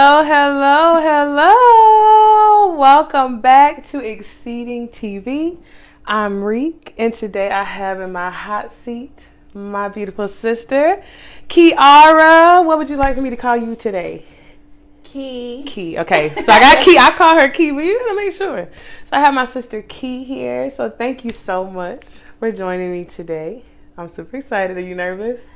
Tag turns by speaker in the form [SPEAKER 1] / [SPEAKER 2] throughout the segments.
[SPEAKER 1] Hello, hello, hello. Welcome back to Exceeding TV. I'm Reek, and today I have in my hot seat my beautiful sister, Kiara. What would you like for me to call you today?
[SPEAKER 2] Ki.
[SPEAKER 1] Ki. Okay, so I got Ki. I call her Ki, but you gotta make sure. So I have my sister Ki here. So thank you so much for joining me today. I'm super excited. Are you nervous?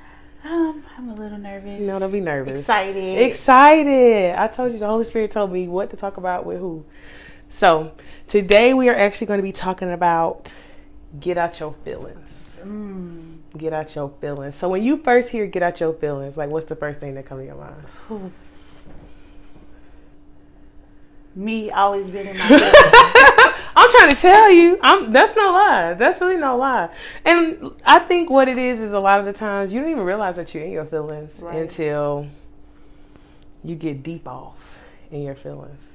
[SPEAKER 2] Um, I'm a little nervous.
[SPEAKER 1] No, don't be nervous.
[SPEAKER 2] Excited.
[SPEAKER 1] Excited. I told you the Holy Spirit told me what to talk about with who. So today we are actually going to be talking about get out your feelings.
[SPEAKER 2] Mm.
[SPEAKER 1] Get out your feelings. So when you first hear get out your feelings, like what's the first thing that comes to your mind?
[SPEAKER 2] Me always been in my feelings.
[SPEAKER 1] Trying to tell you, I'm that's no lie. That's really no lie. And I think what it is is a lot of the times you don't even realize that you're in your feelings
[SPEAKER 2] Right.
[SPEAKER 1] until you get deep off in your feelings.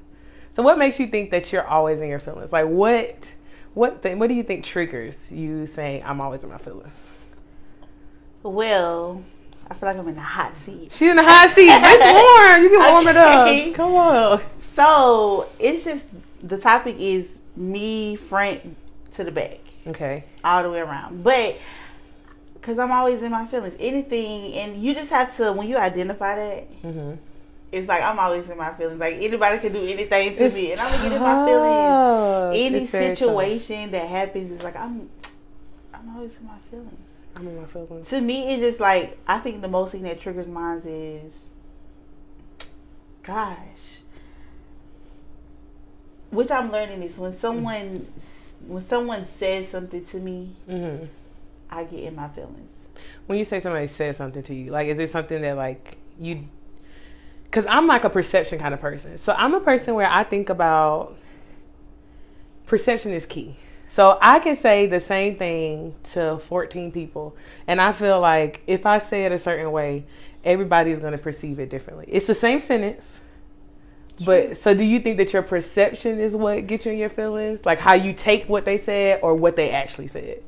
[SPEAKER 1] So what makes you think that you're always in your feelings? Like what what thing, what do you think triggers you saying I'm always in my feelings?
[SPEAKER 2] well, I feel like I'm in the hot seat.
[SPEAKER 1] She's in the hot seat. It's warm. You can warm it up. Come on.
[SPEAKER 2] So it's just the topic is me front to the back,
[SPEAKER 1] Okay.
[SPEAKER 2] all the way around. But because I'm always in my feelings, anything, and you just have to when you identify that.
[SPEAKER 1] Mm-hmm.
[SPEAKER 2] It's like I'm always in my feelings. Like anybody can do anything to me, and I'm gonna get in my feelings. any
[SPEAKER 1] It's
[SPEAKER 2] situation that happens is like I'm I'm always in my feelings.
[SPEAKER 1] I'm in my feelings.
[SPEAKER 2] To me it's just like I think the most thing that triggers mine is gosh. Which I'm learning is when someone when someone says something to me,
[SPEAKER 1] Mm-hmm.
[SPEAKER 2] I get in my feelings.
[SPEAKER 1] when you say somebody says something to you, like, is it something that like you? Because I'm like a perception kind of person, so I'm a person where I think about perception is key. So I can say the same thing to 14 people, and I feel like if I say it a certain way, everybody is going to perceive it differently. It's the same sentence. But so do you think that your perception is what gets you in your feelings? Like how you take what they said or what they actually said?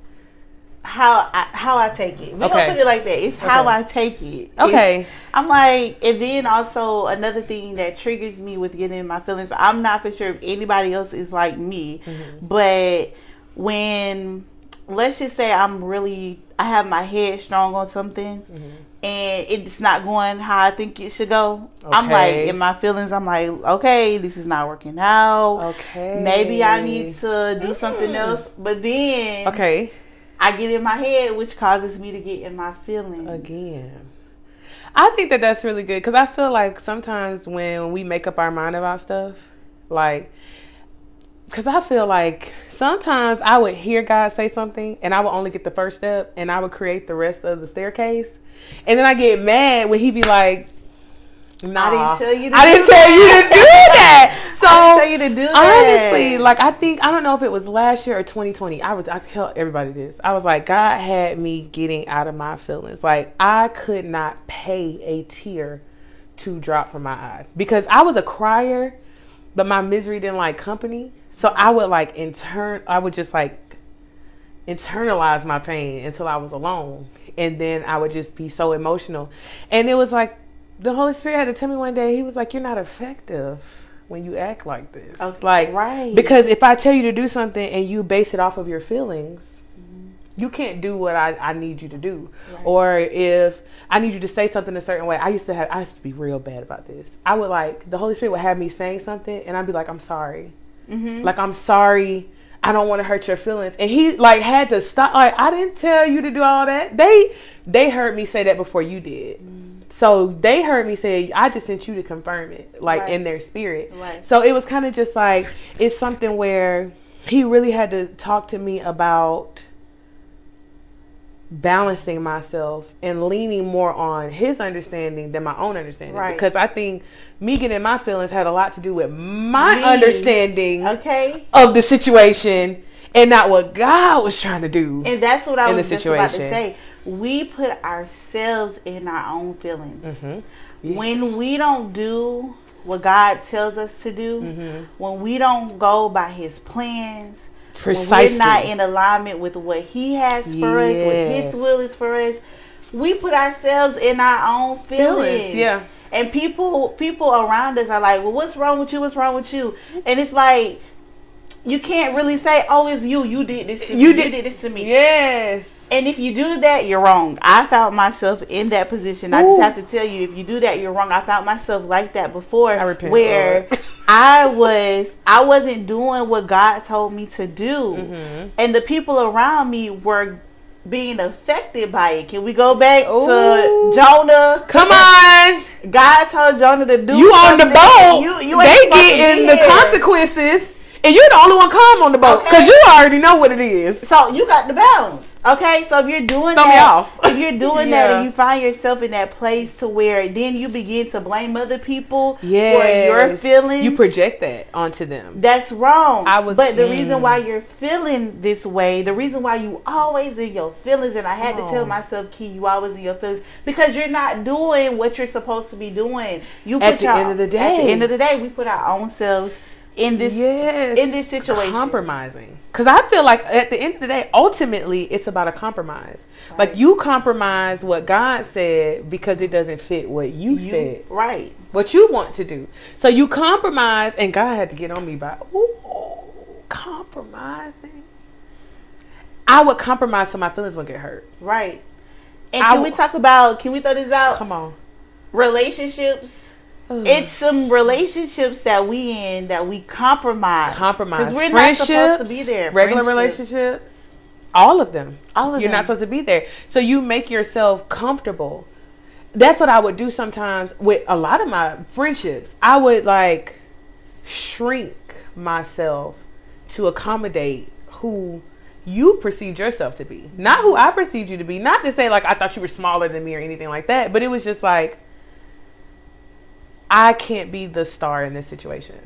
[SPEAKER 2] How I how I take it. We
[SPEAKER 1] Okay.
[SPEAKER 2] don't put it like that. It's how
[SPEAKER 1] Okay.
[SPEAKER 2] I take it.
[SPEAKER 1] Okay.
[SPEAKER 2] It's- I'm like, and then also another thing that triggers me with getting in my feelings. I'm not for sure if anybody else is like me,
[SPEAKER 1] Mm-hmm.
[SPEAKER 2] but when let's just say I'm really I have my head strong on something
[SPEAKER 1] Mhm.
[SPEAKER 2] And it's not going how I think it should go. I'm like in my feelings. I'm like, okay, this is not working out.
[SPEAKER 1] Okay.
[SPEAKER 2] Maybe I need to do something
[SPEAKER 1] Mm.
[SPEAKER 2] else. But then
[SPEAKER 1] Okay.
[SPEAKER 2] I get in my head, which causes me to get in my feelings.
[SPEAKER 1] Again. I think that that's really good because I feel like sometimes when we make up our mind about stuff, like, because I feel like sometimes I would hear God say something and I would only get the first step and I would create the rest of the staircase. And then I get mad when he be like, nah,
[SPEAKER 2] I didn't tell you to
[SPEAKER 1] I didn't tell you to do that. So
[SPEAKER 2] I didn't tell you to do that.
[SPEAKER 1] honestly, like I think I don't know if it was last year or 2020. I was I tell everybody this. I was like, God had me getting out of my feelings. Like I could not pay a tear to drop from my eye because I was a crier, but my misery didn't like company. So I would like intern. I would just like internalize my pain until I was alone, and then I would just be so emotional. And it was like the Holy Spirit had to tell me one day. He was like, "You're not effective." When you act like this,
[SPEAKER 2] I was
[SPEAKER 1] like
[SPEAKER 2] right.
[SPEAKER 1] because if I tell you to do something and you base it off of your feelings, mm-hmm. you can't do what I, I need you to do.
[SPEAKER 2] Right.
[SPEAKER 1] Or if I need you to say something a certain way, I used to have I used to be real bad about this. I would like the Holy Spirit would have me saying something and I'd be like, I'm sorry.
[SPEAKER 2] Mhm.
[SPEAKER 1] Like I'm sorry. I don't want to hurt your feelings. And he like had to stop like I didn't tell you to do all that. They they heard me say that before you did. So they heard me say, I just sent you to confirm it, like
[SPEAKER 2] Right.
[SPEAKER 1] in their spirit.
[SPEAKER 2] Right.
[SPEAKER 1] So it was kind of just like it's something where he really had to talk to me about balancing myself and leaning more on his understanding than my own understanding.
[SPEAKER 2] Right.
[SPEAKER 1] Because I think me getting my feelings had a lot to do with my
[SPEAKER 2] Me.
[SPEAKER 1] understanding
[SPEAKER 2] okay.
[SPEAKER 1] of the situation and not what God was trying to do.
[SPEAKER 2] And that's what I was just about to say. We put ourselves in our own feelings.
[SPEAKER 1] Mhm.
[SPEAKER 2] When we don't do what God tells us to do,
[SPEAKER 1] Mhm.
[SPEAKER 2] when we don't go by His plans,
[SPEAKER 1] Precisely.
[SPEAKER 2] when we're not in alignment with what He has for us, what His will is for us, we put ourselves in our own feelings.
[SPEAKER 1] Feelings, yeah.
[SPEAKER 2] And people people around us are like, well, what's wrong with you? What's wrong with you? And it's like you can't really say, oh, it's you. You did this. To
[SPEAKER 1] You
[SPEAKER 2] me.
[SPEAKER 1] did-
[SPEAKER 2] you did this to me.
[SPEAKER 1] Yes.
[SPEAKER 2] And if you do that, you're wrong. I found myself in that position. I just have to tell you, if you do that, you're wrong. I found myself like that before,
[SPEAKER 1] I repent,
[SPEAKER 2] where. I was, I wasn't doing what God told me to do,
[SPEAKER 1] Mhm.
[SPEAKER 2] and the people around me were being affected by it. Can we go back
[SPEAKER 1] Ooh.
[SPEAKER 2] to Jonah?
[SPEAKER 1] Come on.
[SPEAKER 2] God told Jonah to do.
[SPEAKER 1] You on the boat.
[SPEAKER 2] You, you ain't
[SPEAKER 1] they getting the consequences. And you're the only one calm on the boat.
[SPEAKER 2] Okay.
[SPEAKER 1] Because you already know what it is.
[SPEAKER 2] So you got the balance. Okay, so if you're doing
[SPEAKER 1] Throw me
[SPEAKER 2] that,
[SPEAKER 1] off.
[SPEAKER 2] if you're doing that and you find yourself in that place to where then you begin to blame other people for
[SPEAKER 1] Yes.
[SPEAKER 2] your feelings,
[SPEAKER 1] You project that onto them.
[SPEAKER 2] that's wrong.
[SPEAKER 1] I was-
[SPEAKER 2] but the
[SPEAKER 1] mm.
[SPEAKER 2] reason why you're feeling this way, the reason why you always in your feelings, and I had to
[SPEAKER 1] Oh.
[SPEAKER 2] tell myself, Ki, you always in your feelings because you're not doing what you're supposed to be doing. You
[SPEAKER 1] At the
[SPEAKER 2] your-
[SPEAKER 1] end of the day.
[SPEAKER 2] At the end of the day, we put our own selves in this
[SPEAKER 1] yes.
[SPEAKER 2] in this situation.
[SPEAKER 1] compromising because i feel like at the end of the day ultimately it's about a compromise
[SPEAKER 2] Right.
[SPEAKER 1] like you compromise what god said because it doesn't fit what you,
[SPEAKER 2] You-
[SPEAKER 1] said
[SPEAKER 2] right.
[SPEAKER 1] what you want to do so you compromise and god had to get on me by ooh, compromising i would compromise so my feelings wouldn't get hurt
[SPEAKER 2] Right. And
[SPEAKER 1] I
[SPEAKER 2] can
[SPEAKER 1] w-
[SPEAKER 2] we talk about? Can we throw this out?
[SPEAKER 1] come on
[SPEAKER 2] Relationships.
[SPEAKER 1] Ugh.
[SPEAKER 2] It's some relationships that we in that we compromise.
[SPEAKER 1] Compromise.
[SPEAKER 2] Because we're not supposed to be there.
[SPEAKER 1] regular relationships all of them
[SPEAKER 2] All of
[SPEAKER 1] you're
[SPEAKER 2] them.
[SPEAKER 1] not supposed to be there so you make yourself comfortable that's what i would do sometimes with a lot of my friendships i would like shrink myself to accommodate who you perceived yourself to be not who i perceived you to be not to say like i thought you were smaller than me or anything like that but it was just like i can't be the star in this situation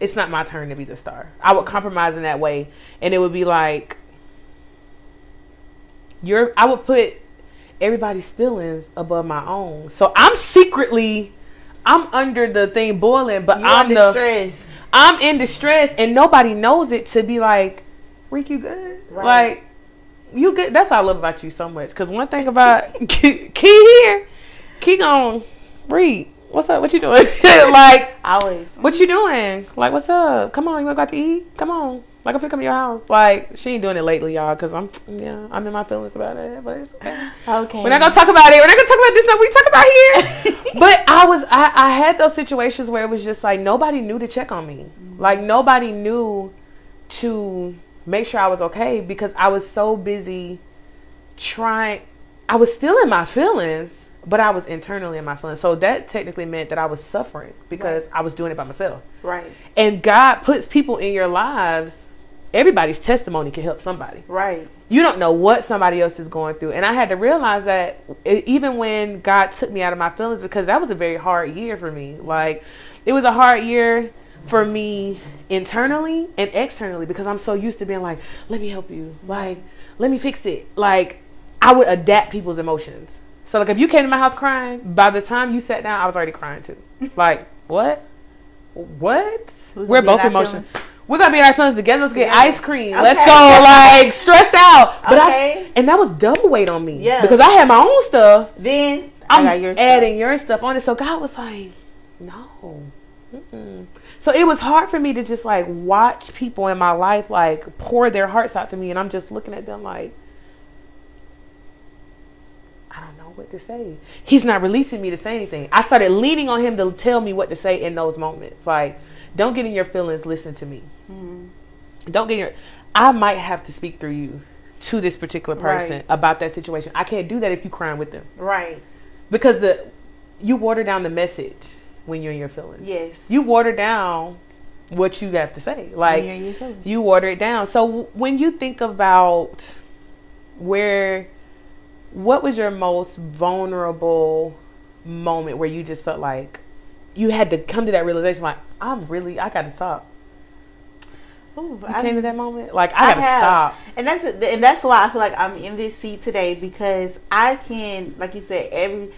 [SPEAKER 1] it's not my turn to be the star. I would compromise in that way, and it would be like you're. I would put everybody's feelings above my own. So I'm secretly, I'm under the thing boiling, but
[SPEAKER 2] You
[SPEAKER 1] I'm the
[SPEAKER 2] stress.
[SPEAKER 1] I'm in distress, and nobody knows it to be like, Rick, you good?
[SPEAKER 2] Right.
[SPEAKER 1] Like you good? That's what I love about you so much. Because one thing about Ki here, Ki gon' read. What's up? What you doing? like
[SPEAKER 2] Always.
[SPEAKER 1] what you doing? Like, what's up? Come on, you wanna go out to eat? Come on. Like, I'm finna come to your house. Like, she ain't doing it lately, y'all, because I'm, yeah, I'm in my feelings about it, but it's okay.
[SPEAKER 2] Okay.
[SPEAKER 1] We're not gonna talk about it. We're not gonna talk about this stuff we talk about here. but I was, I, I had those situations where it was just like nobody knew to check on me. Mm-hmm. Like, nobody knew to make sure I was okay because I was so busy trying. I was still in my feelings, but I was internally in my feelings. So that technically meant that I was suffering because I was doing it by myself.
[SPEAKER 2] Right.
[SPEAKER 1] And God puts people in your lives. Everybody's testimony can help somebody.
[SPEAKER 2] Right.
[SPEAKER 1] You don't know what somebody else is going through. And I had to realize that even when God took me out of my feelings, because that was a very hard year for me. Like, it was a hard year for me internally and externally because I'm so used to being like, let me help you. Like, let me fix it. Like, I would adapt people's emotions. So, like, if you came to my house crying, by the time you sat down, I was already crying too. Like, what? What?
[SPEAKER 2] We're
[SPEAKER 1] We're both emotional. We're gonna be in our feelings together. Let's get
[SPEAKER 2] Together.
[SPEAKER 1] ice cream. Let's go. Like stressed out. But
[SPEAKER 2] Okay.
[SPEAKER 1] I and that was double weight on me.
[SPEAKER 2] Yeah.
[SPEAKER 1] Because I had my own stuff.
[SPEAKER 2] Then I
[SPEAKER 1] I'm
[SPEAKER 2] got your stuff.
[SPEAKER 1] adding your stuff on it. So God was like, no. Mm-mm. So it was hard for me to just like watch people in my life like pour their hearts out to me, and I'm just looking at them like, I don't know what to say. He's not releasing me to say anything. I started leaning on him to tell me what to say in those moments. Like, don't get in your feelings. Listen to me.
[SPEAKER 2] Mhm.
[SPEAKER 1] Don't get in your. I might have to speak through you to this particular person
[SPEAKER 2] Right.
[SPEAKER 1] about that situation. I can't do that if you crying with them
[SPEAKER 2] Right.
[SPEAKER 1] because the you water down the message when you're in your feelings.
[SPEAKER 2] Yes.
[SPEAKER 1] You water down what you have to say. Like
[SPEAKER 2] When you're in your
[SPEAKER 1] you water it down. So when you think about where what was your most vulnerable moment where you just felt like you had to come to that realization like I'm really I got to stop.
[SPEAKER 2] Ooh,
[SPEAKER 1] You
[SPEAKER 2] I-
[SPEAKER 1] came to that moment like I got to
[SPEAKER 2] have.
[SPEAKER 1] stop.
[SPEAKER 2] And that's and that's why I feel like I'm in this seat today because I can, like you said, every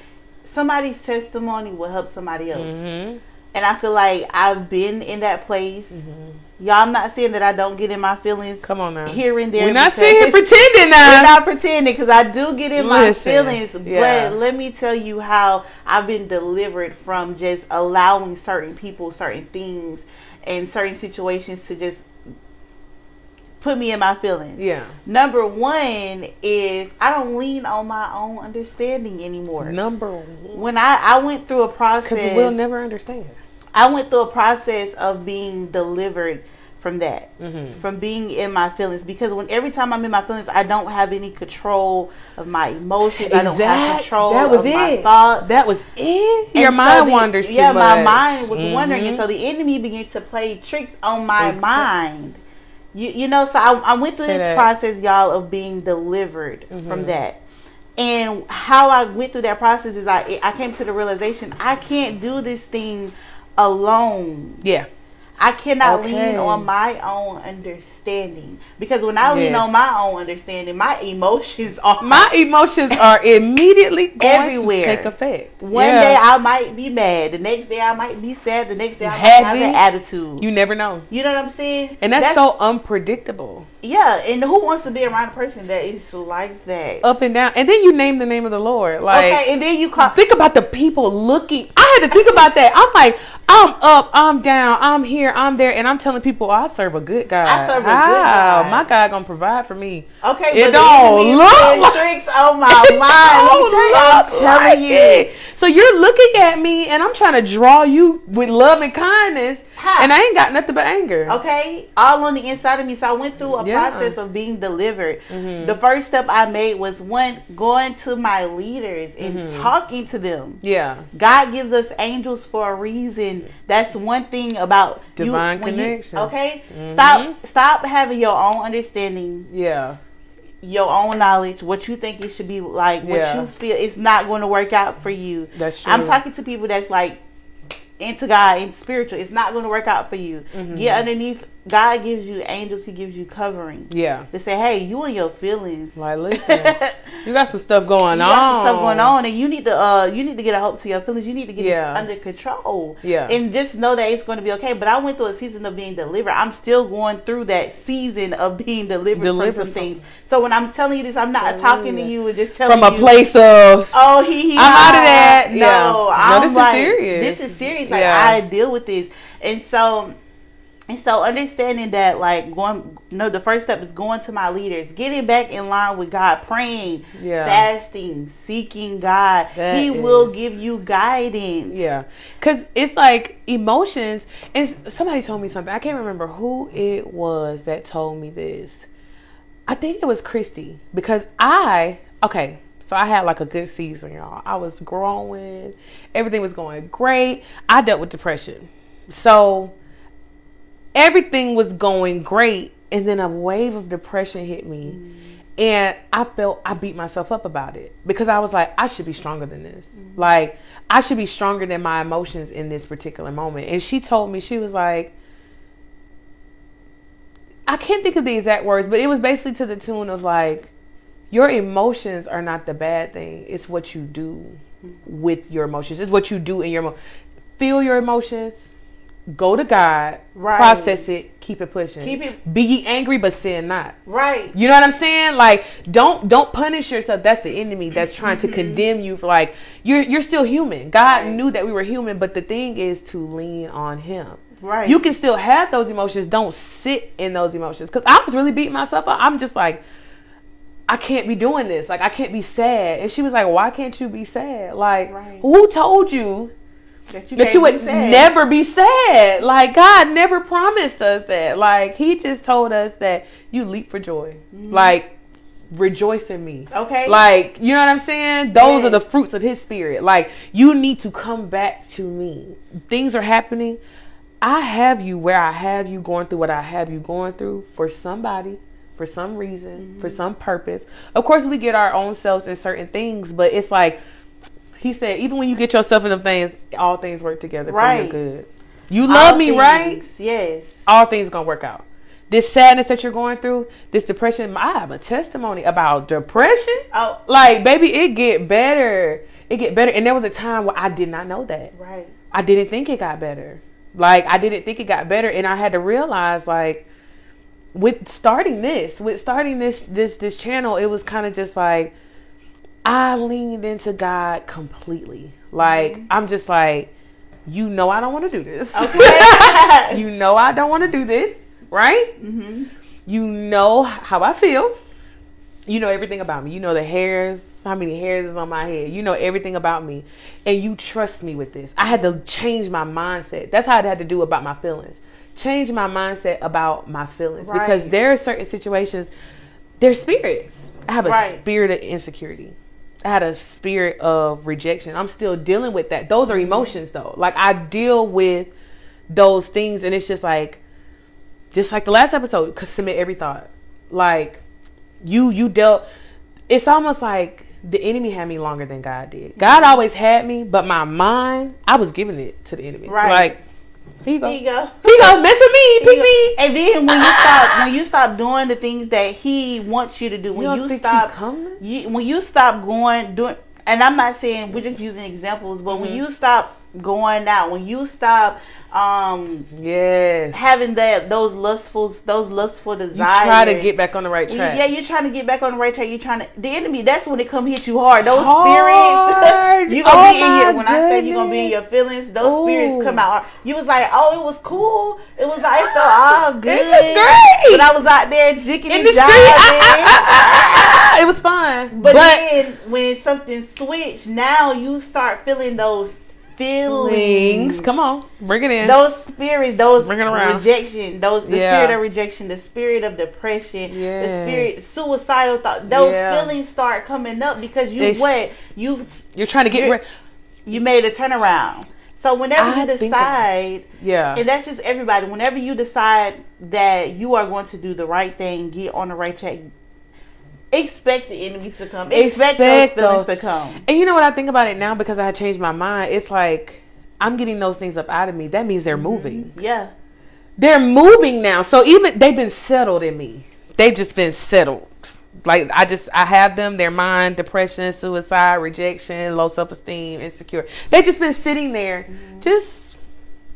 [SPEAKER 2] somebody's testimony will help somebody else.
[SPEAKER 1] Mhm.
[SPEAKER 2] And I feel like I've been in that place. Y'all, I'm not saying that I don't get in my feelings
[SPEAKER 1] Come on now.
[SPEAKER 2] here and there.
[SPEAKER 1] We're not sitting here pretending
[SPEAKER 2] We're
[SPEAKER 1] now.
[SPEAKER 2] not pretending because I do get in my feelings,
[SPEAKER 1] yeah.
[SPEAKER 2] but let me tell you how I've been delivered from just allowing certain people, certain things, and certain situations to just put me in my feelings.
[SPEAKER 1] yeah.
[SPEAKER 2] Number one is I don't lean on my own understanding anymore.
[SPEAKER 1] Number one.
[SPEAKER 2] When I, I went through a process,
[SPEAKER 1] Because we'll never understand.
[SPEAKER 2] I went through a process of being delivered from that,
[SPEAKER 1] Mm-hmm.
[SPEAKER 2] from being in my feelings. Because when every time I'm in my feelings, I don't have any control of my emotions. I don't have control
[SPEAKER 1] that was
[SPEAKER 2] of
[SPEAKER 1] it.
[SPEAKER 2] my thoughts.
[SPEAKER 1] That was it.
[SPEAKER 2] And
[SPEAKER 1] Your
[SPEAKER 2] so
[SPEAKER 1] mind
[SPEAKER 2] the-
[SPEAKER 1] wanders too
[SPEAKER 2] Yeah, my mind was wandering, and so the enemy began to play tricks on my mind. You, you know, so I, I went through
[SPEAKER 1] Say
[SPEAKER 2] this
[SPEAKER 1] that.
[SPEAKER 2] process, y'all, of being delivered from
[SPEAKER 1] Mhm.
[SPEAKER 2] that. And how I went through that process is I I came to the realization I can't do this thing alone.
[SPEAKER 1] yeah.
[SPEAKER 2] I cannot
[SPEAKER 1] Okay.
[SPEAKER 2] lean on my own understanding because when I lean on my own understanding, my emotions are
[SPEAKER 1] My emotions are immediately going
[SPEAKER 2] Everywhere.
[SPEAKER 1] to take effect.
[SPEAKER 2] One
[SPEAKER 1] Yeah.
[SPEAKER 2] day I might be mad, the next day I might be sad, the next day I might have an attitude.
[SPEAKER 1] You never know.
[SPEAKER 2] You know what I'm saying?
[SPEAKER 1] And that's, so unpredictable.
[SPEAKER 2] yeah. And who wants to be around a person that is like that?
[SPEAKER 1] Up and down. And then you name the name of the Lord. Like
[SPEAKER 2] okay, and then you call.
[SPEAKER 1] think about the people looking. I had to think about that. I'm like, I'm up, I'm down, I'm here, I'm there, and I'm telling people I serve a good God.
[SPEAKER 2] I serve a good God.
[SPEAKER 1] My God gonna provide for me.
[SPEAKER 2] Okay,
[SPEAKER 1] It don't look like-
[SPEAKER 2] tricks on my mind.
[SPEAKER 1] don't
[SPEAKER 2] I'm telling
[SPEAKER 1] like
[SPEAKER 2] you.
[SPEAKER 1] it. So you're looking at me, and I'm trying to draw you with love and kindness,
[SPEAKER 2] Ha.
[SPEAKER 1] and I ain't got nothing but anger.
[SPEAKER 2] Okay, all on the inside of me. So I went through a
[SPEAKER 1] Yeah.
[SPEAKER 2] process of being delivered.
[SPEAKER 1] Mhm.
[SPEAKER 2] The first step I made was one going to my leaders and
[SPEAKER 1] Mhm.
[SPEAKER 2] talking to them.
[SPEAKER 1] Yeah.
[SPEAKER 2] God gives us angels for a reason. That's one thing about
[SPEAKER 1] Divine connections.
[SPEAKER 2] okay,
[SPEAKER 1] Mhm.
[SPEAKER 2] stop stop having your own understanding,
[SPEAKER 1] Yeah.
[SPEAKER 2] Your own knowledge, what you think it should be like, what
[SPEAKER 1] Yeah.
[SPEAKER 2] you feel it's not going to work out for you.
[SPEAKER 1] That's true.
[SPEAKER 2] I'm talking to people that's like into God and spiritual. It's not going to work out for you.
[SPEAKER 1] Mhm.
[SPEAKER 2] Get underneath. God gives you angels. He gives you covering.
[SPEAKER 1] Yeah.
[SPEAKER 2] They say, "Hey, you and your feelings."
[SPEAKER 1] Like, listen, you got some stuff going
[SPEAKER 2] You
[SPEAKER 1] on.
[SPEAKER 2] some stuff going on, and you need to uh you need to get a hold to your feelings. You need to get
[SPEAKER 1] Yeah.
[SPEAKER 2] it under control.
[SPEAKER 1] Yeah.
[SPEAKER 2] and just know that it's going to be okay. But I went through a season of being delivered. I'm still going through that season of being delivered,
[SPEAKER 1] Delivered
[SPEAKER 2] from some things. So when I'm telling you this, I'm not talking to you and just telling
[SPEAKER 1] From a
[SPEAKER 2] you,
[SPEAKER 1] place of
[SPEAKER 2] Oh, he, he
[SPEAKER 1] I'm out of that.
[SPEAKER 2] No,
[SPEAKER 1] Yeah. No, this is
[SPEAKER 2] like,
[SPEAKER 1] serious.
[SPEAKER 2] This is serious. Like
[SPEAKER 1] Yeah.
[SPEAKER 2] I deal with this, and so. And so understanding that like going no the first step is going to my leaders, getting back in line with God, praying,
[SPEAKER 1] Yeah.
[SPEAKER 2] fasting, seeking God.
[SPEAKER 1] That
[SPEAKER 2] he will give you guidance.
[SPEAKER 1] Yeah, because it's like emotions. And somebody told me something. I can't remember who it was that told me this. I think it was Christy because I okay. So I had like a good season, y'all. I was growing. Everything was going great. I dealt with depression. So everything was going great and then a wave of depression hit me and i felt i beat myself up about it because i was like i should be stronger than this. Mm-hmm. Like i should be stronger than my emotions in this particular moment. And she told me she was like i can't think of the exact words but it was basically to the tune of like your emotions are not the bad thing it's what you do mm-hmm. with your emotions. It's what you do in your emo- feel your emotions go to god
[SPEAKER 2] Right.
[SPEAKER 1] process it keep it pushing
[SPEAKER 2] Keep it-
[SPEAKER 1] be ye angry but sin not
[SPEAKER 2] Right.
[SPEAKER 1] you know what I'm saying? Like, don't don't punish yourself. That's the enemy that's trying to condemn you for like you're you're still human. God
[SPEAKER 2] Right.
[SPEAKER 1] knew that we were human, but the thing is to lean on Him.
[SPEAKER 2] Right.
[SPEAKER 1] You can still have those emotions. Don't sit in those emotions. Because I was really beating myself up. I'm just like, I can't be doing this. Like, I can't be sad. And she was like, Why can't you be sad? Like,
[SPEAKER 2] Right.
[SPEAKER 1] who told you
[SPEAKER 2] that you,
[SPEAKER 1] that you would never be sad. Like God never promised us that. Like He just told us that you leap for joy. Mm-hmm. Like rejoice in me.
[SPEAKER 2] Okay.
[SPEAKER 1] Like you know what I'm saying? Those are the fruits of His Spirit. Like you need to come back to me. Things are happening. I have you where I have you going through what I have you going through for somebody. For some reason, for mm-hmm. some purpose. Of course, we get our own selves in certain things, but it's like he said, even when you get yourself in the things, all things work together
[SPEAKER 2] Right.
[SPEAKER 1] for your good. You love
[SPEAKER 2] All
[SPEAKER 1] me,
[SPEAKER 2] things,
[SPEAKER 1] right?
[SPEAKER 2] Yes.
[SPEAKER 1] All things gonna work out. This sadness that you're going through, this depression, I have a testimony about depression.
[SPEAKER 2] Oh,
[SPEAKER 1] Like, baby, it get better. it get better. And there was a time where I did not know that.
[SPEAKER 2] Right.
[SPEAKER 1] I didn't think it got better. Like I didn't think it got better, and I had to realize like with starting this, with starting this this this channel, it was kind of just like I leaned into God completely. Like I'm just like, you know, I don't want to do this.
[SPEAKER 2] Okay.
[SPEAKER 1] you know, I don't want to do this, right?
[SPEAKER 2] hmm
[SPEAKER 1] You know how I feel. You know everything about me. You know the hairs, how many hairs is on my head. You know everything about me. And you trust me with this. I had to change my mindset. That's how I had to do about my feelings. Change my mindset about my feelings. Because there are certain situations, they're spirits. I have a
[SPEAKER 2] Right.
[SPEAKER 1] spirit of insecurity. Had a spirit of rejection. I'm still dealing with that. Those are mm-hmm. emotions though. Like I deal with those things and it's just like just like the last episode, submit every thought. Like you you dealt it's almost like the enemy had me longer than God did. God mm-hmm. always had me, but my mind, I was giving it to the enemy.
[SPEAKER 2] Right.
[SPEAKER 1] Like, here you go. Here
[SPEAKER 2] you go.
[SPEAKER 1] you go, mess with me, pick me.
[SPEAKER 2] And then when you stop, when you stop doing the things that he wants you to do, when you, stop,
[SPEAKER 1] coming?
[SPEAKER 2] you, when you stop going doing, and I'm not saying we're just using examples, but when
[SPEAKER 1] Mhm.
[SPEAKER 2] you stop going out, when you stop um
[SPEAKER 1] Yes.
[SPEAKER 2] having that those lustful those lustful desires You
[SPEAKER 1] try to get back on the right track.
[SPEAKER 2] yeah, you're trying to get back on the right track. You're trying to the enemy. That's when it come hit you hard. Those
[SPEAKER 1] Hard.
[SPEAKER 2] spirits. you gonna
[SPEAKER 1] Oh
[SPEAKER 2] be in your. When I say you're gonna be in your feelings, those
[SPEAKER 1] Ooh.
[SPEAKER 2] spirits come out. You was like, oh, it was cool. It was like it felt all good.
[SPEAKER 1] It was great.
[SPEAKER 2] But I was out there jigging
[SPEAKER 1] in
[SPEAKER 2] and
[SPEAKER 1] the street. it was fun.
[SPEAKER 2] But,
[SPEAKER 1] But,
[SPEAKER 2] then when something switched, now you start feeling those feelings.
[SPEAKER 1] Come on, bring it in.
[SPEAKER 2] Those spirits, those
[SPEAKER 1] Bring it around.
[SPEAKER 2] rejection, those the
[SPEAKER 1] Yeah.
[SPEAKER 2] spirit of rejection, the spirit of depression, the spirit suicidal thought. Those
[SPEAKER 1] Yeah.
[SPEAKER 2] feelings start coming up because you
[SPEAKER 1] They
[SPEAKER 2] what you
[SPEAKER 1] You're trying to get rid.
[SPEAKER 2] you made a turnaround. So whenever
[SPEAKER 1] I
[SPEAKER 2] you decide,
[SPEAKER 1] Yeah.
[SPEAKER 2] and that's just everybody. Whenever you decide that you are going to do the right thing, get on the right track, expect the enemy to come. Expect,
[SPEAKER 1] Expect
[SPEAKER 2] those feelings
[SPEAKER 1] those-
[SPEAKER 2] to come.
[SPEAKER 1] And you know what I think about it now because I had changed my mind. It's like I'm getting those things up out of me. That means they're mm-hmm. moving.
[SPEAKER 2] Yeah.
[SPEAKER 1] They're moving now. So even they've been settled in me. They've just been settled. Like I just I have them. Their mind, depression, suicide, rejection, low self esteem, insecure. They've just been sitting there. Mm-hmm. Just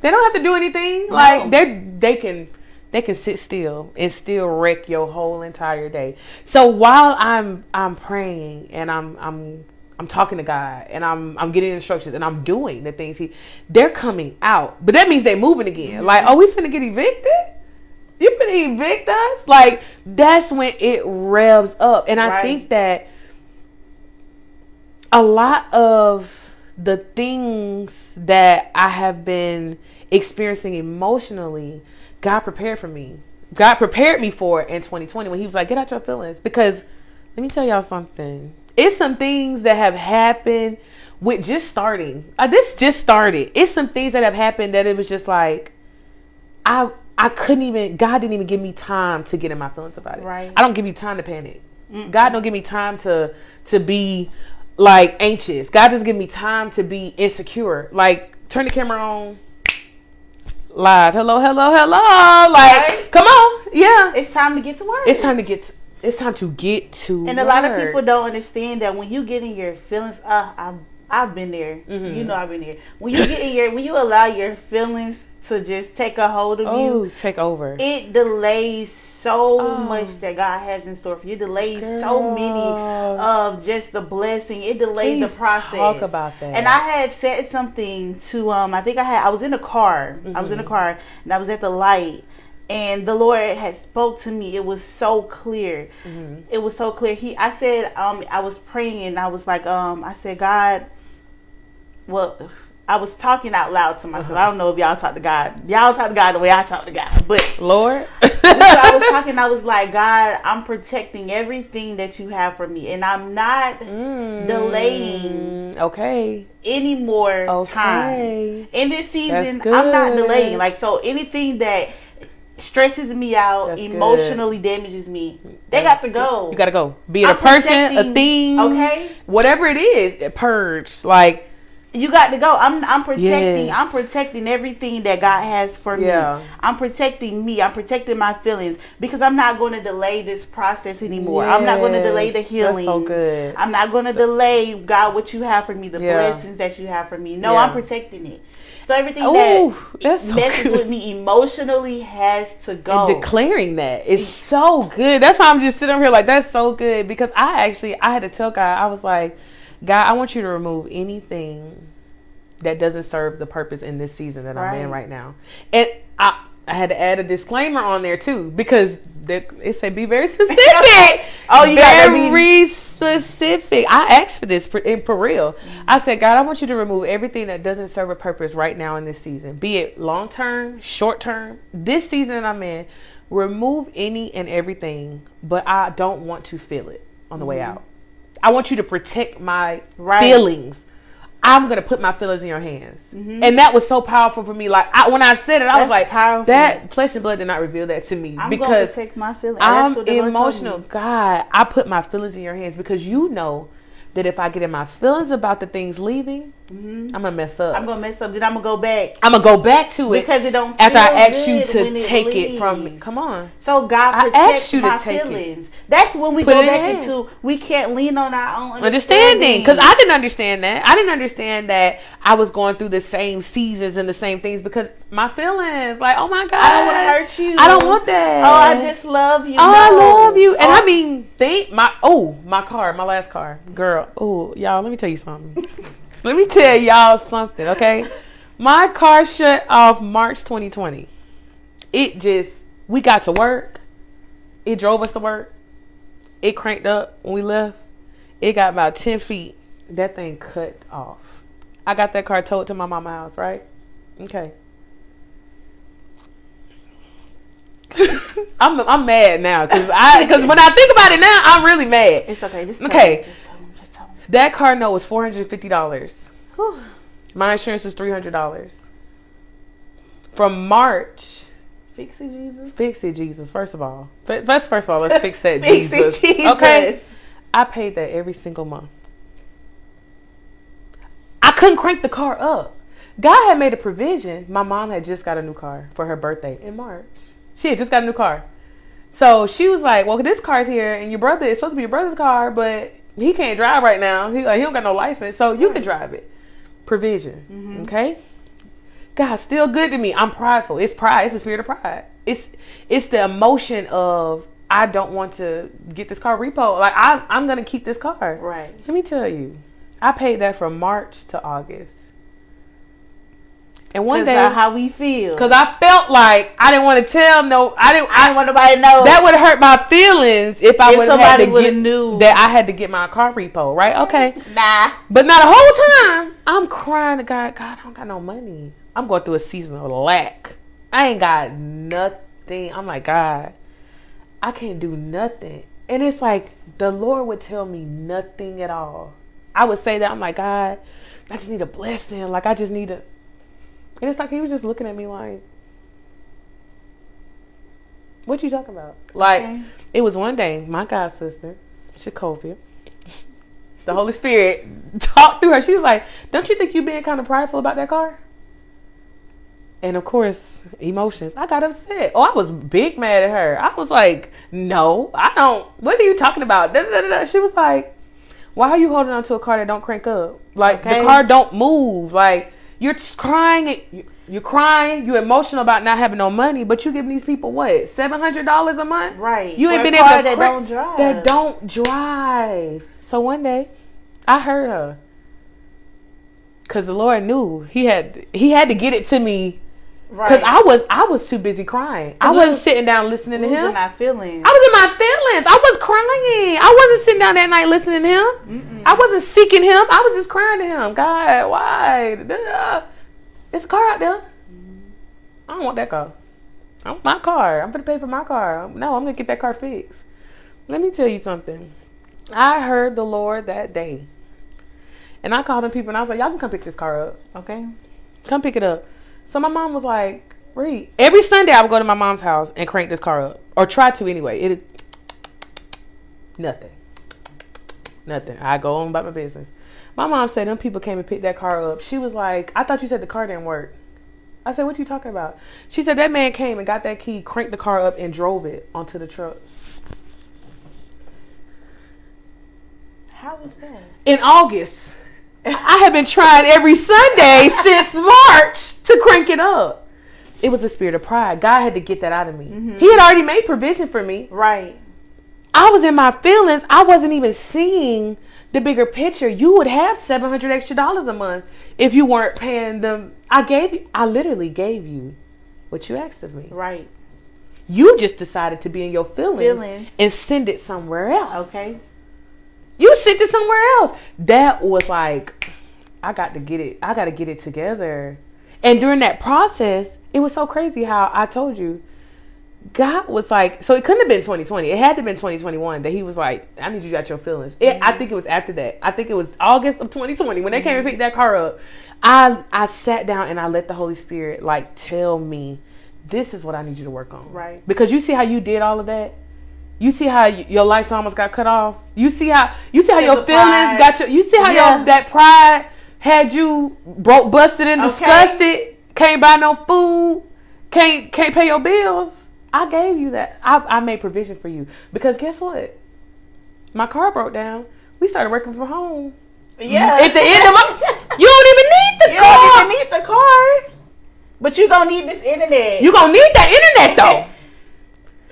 [SPEAKER 1] they don't have to do anything. Like they they can they can sit still and still wreck your whole entire day. So while I'm I'm praying and I'm I'm I'm talking to God and I'm I'm getting instructions and I'm doing the things he they're coming out. But that means they're moving again. Mm-hmm. Like, oh we finna get evicted? You finna evict us? Like that's when it revs up. And I
[SPEAKER 2] Right.
[SPEAKER 1] think that a lot of the things that I have been experiencing emotionally, God prepared for me. God prepared me for it in 2020 when He was like, "Get out your feelings." Because let me tell y'all something. It's some things that have happened with just starting. Uh, this just started. It's some things that have happened that it was just like, I I couldn't even. God didn't even give me time to get in my feelings about it.
[SPEAKER 2] Right.
[SPEAKER 1] I don't give you time to panic. God don't give me time to to be like anxious. God doesn't give me time to be insecure. Like turn the camera on. Live. Hello, hello, hello. Like,
[SPEAKER 2] Right.
[SPEAKER 1] come on. Yeah.
[SPEAKER 2] It's time to get to work.
[SPEAKER 1] It's time to get to, it's time to get to
[SPEAKER 2] And a lot of people don't understand that when you get in your feelings, uh, I've I've been there.
[SPEAKER 1] Mhm.
[SPEAKER 2] You know, I've been there. When you get in your, when you allow your feelings to just take a hold of
[SPEAKER 1] Oh,
[SPEAKER 2] you,
[SPEAKER 1] take over.
[SPEAKER 2] it delays so
[SPEAKER 1] Oh.
[SPEAKER 2] much that God has in store for you. It delays so many of just the blessing. It delayed
[SPEAKER 1] Please
[SPEAKER 2] the process.
[SPEAKER 1] talk about that.
[SPEAKER 2] And I had said something to um. I think I had. I was in a car. I was in a
[SPEAKER 1] Mhm.
[SPEAKER 2] car, and I was at the light. And the Lord had spoke to me. It was so clear
[SPEAKER 1] Mhm.
[SPEAKER 2] it was so clear. He, I said, um, I was praying and I was like, um, I said, God, well, I was talking out loud to myself.
[SPEAKER 1] Uh-huh.
[SPEAKER 2] I don't know if y'all talk to God. Y'all talk to God the way I talk to God, but
[SPEAKER 1] Lord.
[SPEAKER 2] I was talking. I was like, God, I'm protecting everything that you have for me, and I'm not
[SPEAKER 1] Mm,
[SPEAKER 2] delaying
[SPEAKER 1] Okay.
[SPEAKER 2] any more time.
[SPEAKER 1] Okay.
[SPEAKER 2] In this season, I'm not delaying. Like so, anything that stresses me out,
[SPEAKER 1] That's good.
[SPEAKER 2] emotionally damages me, they
[SPEAKER 1] That's
[SPEAKER 2] got to go.
[SPEAKER 1] You gotta go. Be it
[SPEAKER 2] I'm
[SPEAKER 1] a person, a thing,
[SPEAKER 2] okay?
[SPEAKER 1] whatever it is, purge. Like
[SPEAKER 2] You got to go. I'm I'm protecting
[SPEAKER 1] Yes.
[SPEAKER 2] I'm protecting everything that God has for
[SPEAKER 1] Yeah.
[SPEAKER 2] me. I'm protecting me. I'm protecting my feelings because I'm not going to delay this process anymore. I'm not going to delay the healing.
[SPEAKER 1] That's so good.
[SPEAKER 2] I'm not going to delay God what you have for me, the
[SPEAKER 1] Yeah.
[SPEAKER 2] blessings that you have for me. No,
[SPEAKER 1] Yeah.
[SPEAKER 2] I'm protecting it. So everything
[SPEAKER 1] Oh,
[SPEAKER 2] that
[SPEAKER 1] so
[SPEAKER 2] messes
[SPEAKER 1] good.
[SPEAKER 2] with me emotionally has to go.
[SPEAKER 1] And declaring that is so good. That's why I'm just sitting here like that's so good because I actually I had to tell God I was like, God, I want you to remove anything that doesn't serve the purpose in this season that I'm in
[SPEAKER 2] Right.
[SPEAKER 1] right now. And I I had to add a disclaimer on there too because the- it said be very specific.
[SPEAKER 2] Oh, you
[SPEAKER 1] very specific. I asked for this for, and for real. I said, God, I want you to remove everything that doesn't serve a purpose right now in this season, be it long term, short term. This season that I'm in, remove any and everything, but I don't want to feel it on the way mm-hmm. out. I want you to protect my
[SPEAKER 2] Mm-hmm. Right.
[SPEAKER 1] feelings. I'm gonna put my feelings in your hands, and that was so powerful for me. Like I, when I said it, I was
[SPEAKER 2] Mm-hmm.
[SPEAKER 1] Like,
[SPEAKER 2] powerful.
[SPEAKER 1] "That flesh and blood did not reveal that to me
[SPEAKER 2] I'm going to
[SPEAKER 1] because
[SPEAKER 2] my feelings.
[SPEAKER 1] I'm
[SPEAKER 2] That's what the Lord told
[SPEAKER 1] emotional. God, I put my feelings in your hands because you know that if I get in my feelings about the things leaving, I'm gonna mess up.
[SPEAKER 2] Mm-hmm. I'm gonna mess up. Then I'm gonna go back
[SPEAKER 1] I'm gonna go back to it
[SPEAKER 2] because it don't.
[SPEAKER 1] after I
[SPEAKER 2] feel
[SPEAKER 1] ask you to
[SPEAKER 2] it
[SPEAKER 1] take it from me. Come on.
[SPEAKER 2] So God
[SPEAKER 1] I
[SPEAKER 2] protects
[SPEAKER 1] asked you to
[SPEAKER 2] my
[SPEAKER 1] take it.
[SPEAKER 2] feelings. That's when we
[SPEAKER 1] Put
[SPEAKER 2] go
[SPEAKER 1] in
[SPEAKER 2] back
[SPEAKER 1] hand.
[SPEAKER 2] into we can't lean on our own
[SPEAKER 1] understanding because I didn't understand that. I didn't understand that I was going through the same seasons and the same things because my feelings, like, oh my god,
[SPEAKER 2] I don't want to hurt you.
[SPEAKER 1] I don't want that.
[SPEAKER 2] Oh, I just love you.
[SPEAKER 1] Oh, I love you, and
[SPEAKER 2] Oh,
[SPEAKER 1] I mean, think my oh my car, my last car, girl. Oh, y'all, let me tell you something. let me tell y'all something, okay? My car shut off March 2020. It just we got to work. It drove us to work. It cranked up when we left. It got about 10 feet. That thing cut off. I got that car towed to my mama's house, right? Okay. I'm I'm mad now because I because when I think about it now, I'm really mad.
[SPEAKER 2] It's okay. Just
[SPEAKER 1] Okay.
[SPEAKER 2] Just tell me. Just tell me.
[SPEAKER 1] That car note was four hundred fifty dollars. My insurance was three hundred dollars. From March,
[SPEAKER 2] Fix it, Jesus.
[SPEAKER 1] fix it, Jesus. First of all, first first of all, let's fix that
[SPEAKER 2] Fix
[SPEAKER 1] Jesus.
[SPEAKER 2] it, Jesus.
[SPEAKER 1] Okay, I paid that every single month. I couldn't crank the car up. God had made a provision. My mom had just got a new car for her birthday in March. She had just got a new car. So she was like, Well, this car's here and your brother it's supposed to be your brother's car, but he can't drive right now. He like he don't got no license, so you can drive it. Provision.
[SPEAKER 2] Mhm.
[SPEAKER 1] Okay? God's still good to me. I'm prideful. It's pride. It's the spirit of pride. It's it's the emotion of I don't want to get this car repo. Like I I'm gonna keep this car.
[SPEAKER 2] Right.
[SPEAKER 1] Let me tell you, I paid that from March to August. And one day,
[SPEAKER 2] how we feel.
[SPEAKER 1] because I felt like I didn't want to tell no, I didn't.
[SPEAKER 2] I
[SPEAKER 1] I,
[SPEAKER 2] don't want nobody to know
[SPEAKER 1] that would have hurt my feelings if I would have had
[SPEAKER 2] somebody
[SPEAKER 1] to get
[SPEAKER 2] knew.
[SPEAKER 1] that I had to get my car repo. Right? Okay.
[SPEAKER 2] Nah.
[SPEAKER 1] But not the whole time I'm crying to God. God, I don't got no money. I'm going through a season of lack. I ain't got nothing. I'm like God, I can't do nothing. And it's like the Lord would tell me nothing at all. I would say that I'm like God, I just need a blessing. Like I just need a. And it's like he was just looking at me like, "What you talking about?" Like
[SPEAKER 2] Okay.
[SPEAKER 1] it was one day, my god sister, Shakovia, the Holy Spirit talked through her. She was like, "Don't you think you being kind of prideful about that car?" And of course, emotions. I got upset. Oh, I was big mad at her. I was like, "No, I don't. What are you talking about?" Da, da, da. She was like, "Why are you holding on to a car that don't crank up? Like
[SPEAKER 2] Okay.
[SPEAKER 1] the car don't move. Like you're crying. you- You're crying. You're emotional about not having no money, but you giving these people what seven hundred dollars a month?
[SPEAKER 2] Right.
[SPEAKER 1] You
[SPEAKER 2] For
[SPEAKER 1] ain't been able to
[SPEAKER 2] that
[SPEAKER 1] cra-
[SPEAKER 2] don't drive.
[SPEAKER 1] That don't drive. So one day, I heard her. Cause the Lord knew he had he had to get it to me.
[SPEAKER 2] Right.
[SPEAKER 1] Cause I was I was too busy crying. I wasn't
[SPEAKER 2] was-
[SPEAKER 1] sitting down listening to him.
[SPEAKER 2] our feelings.
[SPEAKER 1] I was in my feelings. I was crying. I wasn't sitting down that night listening to him.
[SPEAKER 2] Mm-mm.
[SPEAKER 1] I wasn't seeking him. I was just crying to him. God, why? It's a car out there. I don't want that car. I want my car. I'm gonna pay for my car. No, I'm gonna get that car fixed. Let me tell you something. I heard the Lord that day. And I called them people and I was like, Y'all can come pick this car up.
[SPEAKER 2] Okay.
[SPEAKER 1] Come pick it up. So my mom was like, "Read Every Sunday I would go to my mom's house and crank this car up. Or try to anyway. It nothing. Nothing. I go on about my business. My mom said them people came and picked that car up. She was like, I thought you said the car didn't work. I said, what you talking about? She said that man came and got that key, cranked the car up, and drove it onto the truck.
[SPEAKER 2] How was that?
[SPEAKER 1] In August, I have been trying every Sunday since March to crank it up. It was a spirit of pride. God had to get that out of me.
[SPEAKER 2] Mhm.
[SPEAKER 1] He had already made provision for me.
[SPEAKER 2] Right.
[SPEAKER 1] I was in my feelings. I wasn't even seeing the bigger picture. You would have seven hundred extra dollars a month if you weren't paying them. I gave you. I literally gave you what you asked of me.
[SPEAKER 2] Right.
[SPEAKER 1] You just decided to be in your feelings,
[SPEAKER 2] Feelings.
[SPEAKER 1] and send it somewhere else.
[SPEAKER 2] Okay.
[SPEAKER 1] You sent it somewhere else. That was like, I got to get it. I got to get it together. And during that process, it was so crazy how I told you, God was like, so it couldn't have been 2020. It had to have been 2021 that He was like, I need you to got your feelings. It, I think it was after that. I think it was August of 2020 when they came and picked that car up. I I sat down and I let the Holy Spirit like tell me, this is what I need you to work on.
[SPEAKER 2] Right.
[SPEAKER 1] Because you see how you did all of that. You see how your lights almost got cut off. You see how you see how your feelings got your. You see how
[SPEAKER 2] Yeah.
[SPEAKER 1] your that pride had you broke, busted, and
[SPEAKER 2] Okay.
[SPEAKER 1] disgusted. Can't buy no food. Can't can't pay your bills. I gave you that. I I made provision for you because guess what? My car broke down. We started working from home.
[SPEAKER 2] Yeah.
[SPEAKER 1] At the end of my, you don't even need the
[SPEAKER 2] you
[SPEAKER 1] car.
[SPEAKER 2] You don't even need the car, but you gonna need this internet.
[SPEAKER 1] you gonna need that internet though.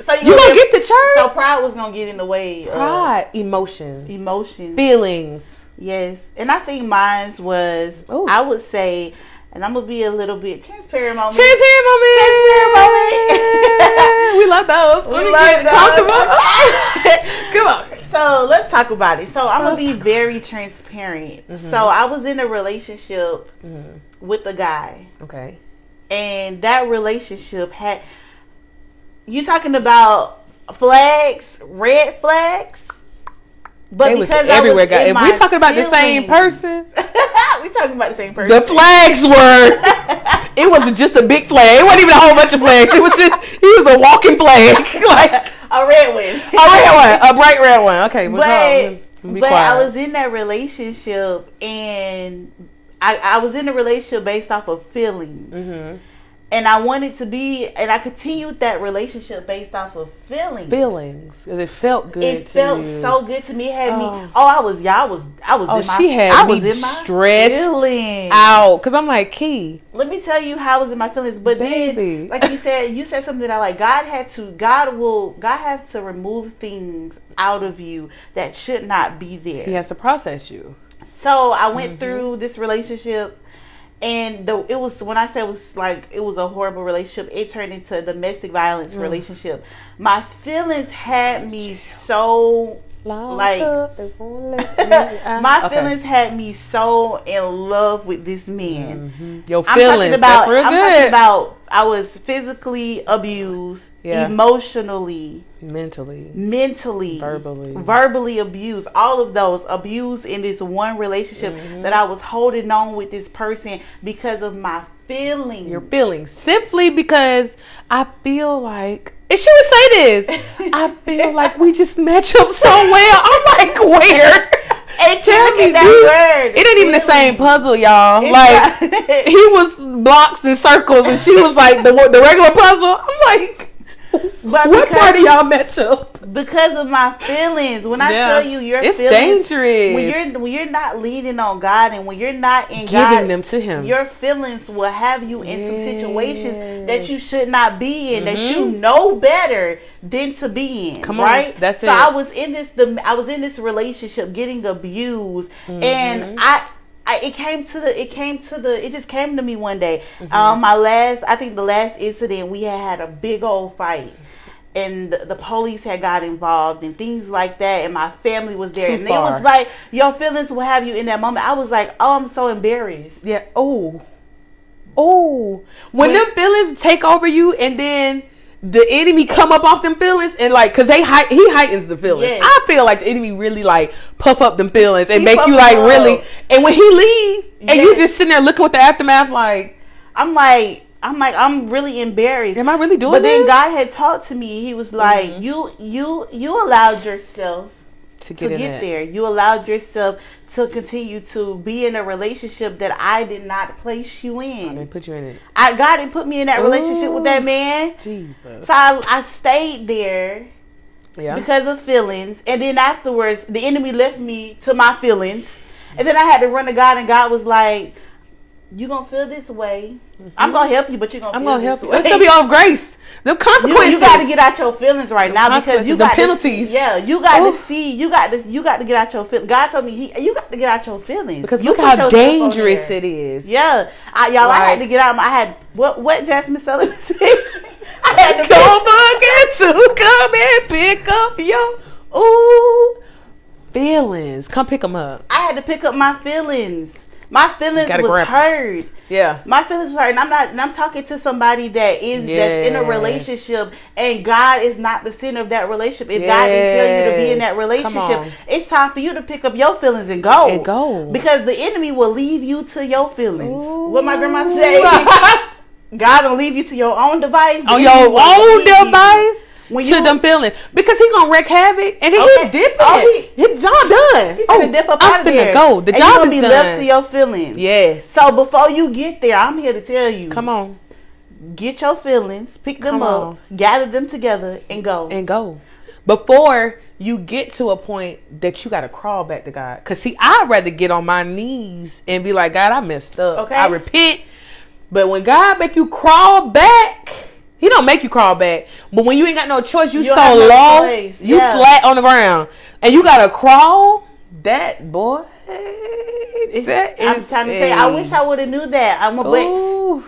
[SPEAKER 2] so
[SPEAKER 1] You gonna get the church.
[SPEAKER 2] So pride was gonna get in the way
[SPEAKER 1] Pride, emotions,
[SPEAKER 2] emotions.
[SPEAKER 1] feelings.
[SPEAKER 2] Yes, and I think mine was.
[SPEAKER 1] Ooh.
[SPEAKER 2] I would say, and I'm gonna be a little bit transparent moment.
[SPEAKER 1] Transparent moment.
[SPEAKER 2] Transparent moment.
[SPEAKER 1] we love those.
[SPEAKER 2] We
[SPEAKER 1] me
[SPEAKER 2] love those.
[SPEAKER 1] comfortable. Come on.
[SPEAKER 2] So let's talk about it. So I'm gonna be very transparent.
[SPEAKER 1] Mhm.
[SPEAKER 2] So I was in a relationship
[SPEAKER 1] Mhm.
[SPEAKER 2] with a guy,
[SPEAKER 1] Okay.
[SPEAKER 2] and that relationship had. You talking about flags, red flags? But
[SPEAKER 1] They was
[SPEAKER 2] because I
[SPEAKER 1] everywhere,
[SPEAKER 2] was
[SPEAKER 1] guys. If we
[SPEAKER 2] my
[SPEAKER 1] talking about the same person,
[SPEAKER 2] we talking about the same person.
[SPEAKER 1] the flags were. It wasn't just a big flag. It wasn't even a whole bunch of flags. It was just he was a walking flag, like
[SPEAKER 2] a red one.
[SPEAKER 1] a red one, a bright red one. Okay, we'll
[SPEAKER 2] but. But
[SPEAKER 1] quiet.
[SPEAKER 2] I was in that relationship and I, I was in a relationship based off of feelings.
[SPEAKER 1] Mhm.
[SPEAKER 2] And I wanted to be and I continued that relationship based off of feelings.
[SPEAKER 1] feelings. 'cause It felt good.
[SPEAKER 2] It felt
[SPEAKER 1] you.
[SPEAKER 2] so good to me. It had
[SPEAKER 1] Oh.
[SPEAKER 2] me oh I was yeah, I was I was
[SPEAKER 1] Oh,
[SPEAKER 2] in my
[SPEAKER 1] she had
[SPEAKER 2] I
[SPEAKER 1] me
[SPEAKER 2] was in my
[SPEAKER 1] stressed
[SPEAKER 2] feelings.
[SPEAKER 1] out because I'm like Ki.
[SPEAKER 2] Let me tell you how I was in my feelings. But
[SPEAKER 1] Baby.
[SPEAKER 2] then like you said, you said something that I like God had to God will God has to remove things out of you that should not be there.
[SPEAKER 1] He has to process you.
[SPEAKER 2] So I went
[SPEAKER 1] Mm-hmm.
[SPEAKER 2] through this relationship, and the it was when I said it was like it was a horrible relationship. It turned into a domestic violence
[SPEAKER 1] Mm.
[SPEAKER 2] relationship. My feelings had me so Like-
[SPEAKER 1] up, they won't let me out.
[SPEAKER 2] my
[SPEAKER 1] Okay.
[SPEAKER 2] feelings had me so in love with this man.
[SPEAKER 1] Mhm. Your
[SPEAKER 2] I'm
[SPEAKER 1] feelings.
[SPEAKER 2] talking about
[SPEAKER 1] That's real
[SPEAKER 2] I'm
[SPEAKER 1] good.
[SPEAKER 2] talking about I was physically abused,
[SPEAKER 1] Yeah.
[SPEAKER 2] emotionally,
[SPEAKER 1] Mentally.
[SPEAKER 2] mentally,
[SPEAKER 1] Verbally.
[SPEAKER 2] verbally abused, all of those abused in this one relationship
[SPEAKER 1] Mhm.
[SPEAKER 2] that I was holding on with this person because of my feelings.
[SPEAKER 1] Your feelings. Simply because I feel like, and she would say this, I feel like we just match up so well. I'm like, where?
[SPEAKER 2] and
[SPEAKER 1] Tell me,
[SPEAKER 2] that
[SPEAKER 1] dude,
[SPEAKER 2] word.
[SPEAKER 1] It ain't even the same puzzle, y'all.
[SPEAKER 2] It's
[SPEAKER 1] like,
[SPEAKER 2] not-
[SPEAKER 1] he was blocks and circles, and she was like the the regular puzzle. I'm like,
[SPEAKER 2] But
[SPEAKER 1] what part of y'all match up?
[SPEAKER 2] because of my feelings. When I
[SPEAKER 1] Yeah.
[SPEAKER 2] tell you your
[SPEAKER 1] It's
[SPEAKER 2] feelings,
[SPEAKER 1] dangerous.
[SPEAKER 2] when you're when you're not leaning on God and when you're not in
[SPEAKER 1] Giving
[SPEAKER 2] God,
[SPEAKER 1] them to Him.
[SPEAKER 2] your feelings will have you in some situations that you should not be in, that
[SPEAKER 1] Mhm.
[SPEAKER 2] you know better than to be in.
[SPEAKER 1] Come on,
[SPEAKER 2] right?
[SPEAKER 1] that's
[SPEAKER 2] so
[SPEAKER 1] it.
[SPEAKER 2] I was in this. The I was in this relationship getting abused,
[SPEAKER 1] Mhm.
[SPEAKER 2] and I. I, it came to the it came to the it just came to me one day
[SPEAKER 1] Mhm.
[SPEAKER 2] um my last i think the last incident we had had a big old fight and the, the police had got involved and things like that and my family was there
[SPEAKER 1] Too
[SPEAKER 2] and it was like your feelings will have you in that moment i was like oh i'm so embarrassed
[SPEAKER 1] Yeah. Oh. Oh. When
[SPEAKER 2] When-
[SPEAKER 1] them feelings take over you, and then the enemy come up off them feelings, and like, cause they height, he heightens the feelings.
[SPEAKER 2] Yes.
[SPEAKER 1] I feel like the enemy really like puff up them feelings and
[SPEAKER 2] He
[SPEAKER 1] make you like really. And when he leave, and you
[SPEAKER 2] Yes.
[SPEAKER 1] just sitting there looking with the aftermath, like,
[SPEAKER 2] i'm like i'm like i'm really embarrassed
[SPEAKER 1] am I really doing
[SPEAKER 2] but then god had talked to me he was like
[SPEAKER 1] Mhm.
[SPEAKER 2] you you you allowed yourself
[SPEAKER 1] to
[SPEAKER 2] to
[SPEAKER 1] get,
[SPEAKER 2] get,
[SPEAKER 1] in
[SPEAKER 2] there. You allowed yourself to continue to be in a relationship that I did not place you
[SPEAKER 1] I
[SPEAKER 2] in.
[SPEAKER 1] didn't put you in it.
[SPEAKER 2] I God didn't put me in that relationship with that man.
[SPEAKER 1] Jesus.
[SPEAKER 2] So I, I stayed there
[SPEAKER 1] Yeah.
[SPEAKER 2] because of feelings, and then afterwards, the enemy left me to my feelings, and then I had to run to God, and God was like, "You gonna feel this way? I'm gonna help you, but you're gonna
[SPEAKER 1] I'm
[SPEAKER 2] feel
[SPEAKER 1] gonna help you.
[SPEAKER 2] way."
[SPEAKER 1] It's gonna be all grace. The consequences.
[SPEAKER 2] you got to get out your feelings right
[SPEAKER 1] The
[SPEAKER 2] now because you
[SPEAKER 1] the
[SPEAKER 2] got
[SPEAKER 1] penalties.
[SPEAKER 2] see, yeah, you got
[SPEAKER 1] Oof.
[SPEAKER 2] to see. You got this. You got to get out your feelings. God told me he. You got to get out your feelings
[SPEAKER 1] Because
[SPEAKER 2] you
[SPEAKER 1] look how dangerous it is.
[SPEAKER 2] Yeah, I, y'all. I had to get out. I had what? What Jazmine Sullivan said. I had to
[SPEAKER 1] Don't forget to come and pick up your ooh feelings. Come pick them up.
[SPEAKER 2] I had to pick up my feelings. My feelings was
[SPEAKER 1] grab
[SPEAKER 2] hurt.
[SPEAKER 1] Yeah.
[SPEAKER 2] My feelings was hurt, and I'm not. And I'm talking to somebody that is that's in a relationship, and God is not the center of that relationship. If God didn't tell you to be in that relationship, it's time for you to pick up your feelings and go.
[SPEAKER 1] And go.
[SPEAKER 2] Because the enemy will leave you to your feelings.
[SPEAKER 1] Ooh.
[SPEAKER 2] What my grandma say? God will leave you to your own device.
[SPEAKER 1] On your own device.
[SPEAKER 2] When
[SPEAKER 1] to
[SPEAKER 2] you-
[SPEAKER 1] them feeling because he gonna wreak havoc and he
[SPEAKER 2] Okay.
[SPEAKER 1] Oh, he dipping.
[SPEAKER 2] Oh,
[SPEAKER 1] His job done.
[SPEAKER 2] He
[SPEAKER 1] oh,
[SPEAKER 2] dip up
[SPEAKER 1] I'm
[SPEAKER 2] out
[SPEAKER 1] finna go. The
[SPEAKER 2] and
[SPEAKER 1] job
[SPEAKER 2] gonna
[SPEAKER 1] is
[SPEAKER 2] be
[SPEAKER 1] done.
[SPEAKER 2] left to your feelings.
[SPEAKER 1] yes.
[SPEAKER 2] So before you get there, I'm here to tell you.
[SPEAKER 1] Come on
[SPEAKER 2] Get your feelings, pick them
[SPEAKER 1] Come
[SPEAKER 2] up,
[SPEAKER 1] on.
[SPEAKER 2] gather them together, and go.
[SPEAKER 1] and go before you get to a point that you gotta crawl back to God. Cause see, I'd rather get on my knees and be like, God, I messed up.
[SPEAKER 2] Okay.
[SPEAKER 1] I repent. But when God make you crawl back, He don't make you crawl back. But when you ain't got no choice, you,
[SPEAKER 2] You
[SPEAKER 1] so
[SPEAKER 2] no
[SPEAKER 1] low, you
[SPEAKER 2] Yeah.
[SPEAKER 1] flat on the ground, and you gotta crawl. That boy, that
[SPEAKER 2] I'm trying to say, I wish I would have knew that. I'm a but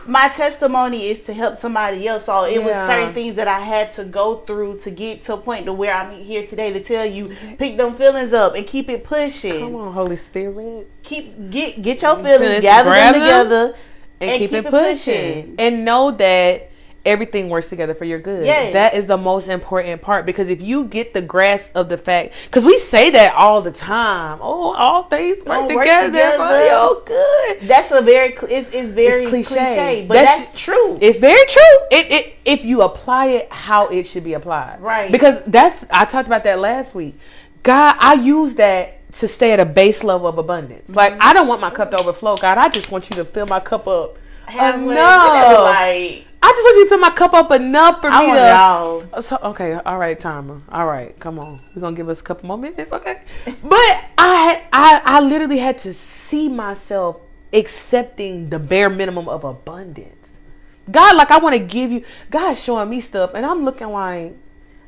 [SPEAKER 2] my testimony is to help somebody else. So it was
[SPEAKER 1] Yeah.
[SPEAKER 2] certain things that I had to go through to get to a point to where I'm here today to tell you, pick them feelings up and keep it pushing.
[SPEAKER 1] Come on, Holy Spirit.
[SPEAKER 2] Keep get get your
[SPEAKER 1] Feelings,
[SPEAKER 2] gather them
[SPEAKER 1] them,
[SPEAKER 2] together,
[SPEAKER 1] and,
[SPEAKER 2] And
[SPEAKER 1] keep,
[SPEAKER 2] keep
[SPEAKER 1] it
[SPEAKER 2] it
[SPEAKER 1] pushing.
[SPEAKER 2] pushing.
[SPEAKER 1] and know that everything works together for your good
[SPEAKER 2] Yes.
[SPEAKER 1] that is the most important part because if you get the grasp of the fact because we say that all the time oh all things work
[SPEAKER 2] Don't work
[SPEAKER 1] together, for
[SPEAKER 2] together.
[SPEAKER 1] your good
[SPEAKER 2] That's a very it's, it's very
[SPEAKER 1] It's cliche.
[SPEAKER 2] cliche. but
[SPEAKER 1] That's-
[SPEAKER 2] that's, true.
[SPEAKER 1] it's very true it, it if you apply it how it should be applied
[SPEAKER 2] Right.
[SPEAKER 1] because that's i talked about that last week god i use that to stay at a base level of abundance like
[SPEAKER 2] Mm-hmm.
[SPEAKER 1] i don't want my cup to overflow god i just want you to fill my cup up
[SPEAKER 2] Halfway,
[SPEAKER 1] enough. Fill my cup up enough for
[SPEAKER 2] I
[SPEAKER 1] me to.
[SPEAKER 2] y'all.
[SPEAKER 1] So, okay, all right, timer. All right, come on. We're gonna give us a couple more minutes, okay? But I I, I literally had to see myself accepting the bare minimum of abundance. God, like I want to give you. God's showing me stuff, and I'm looking like,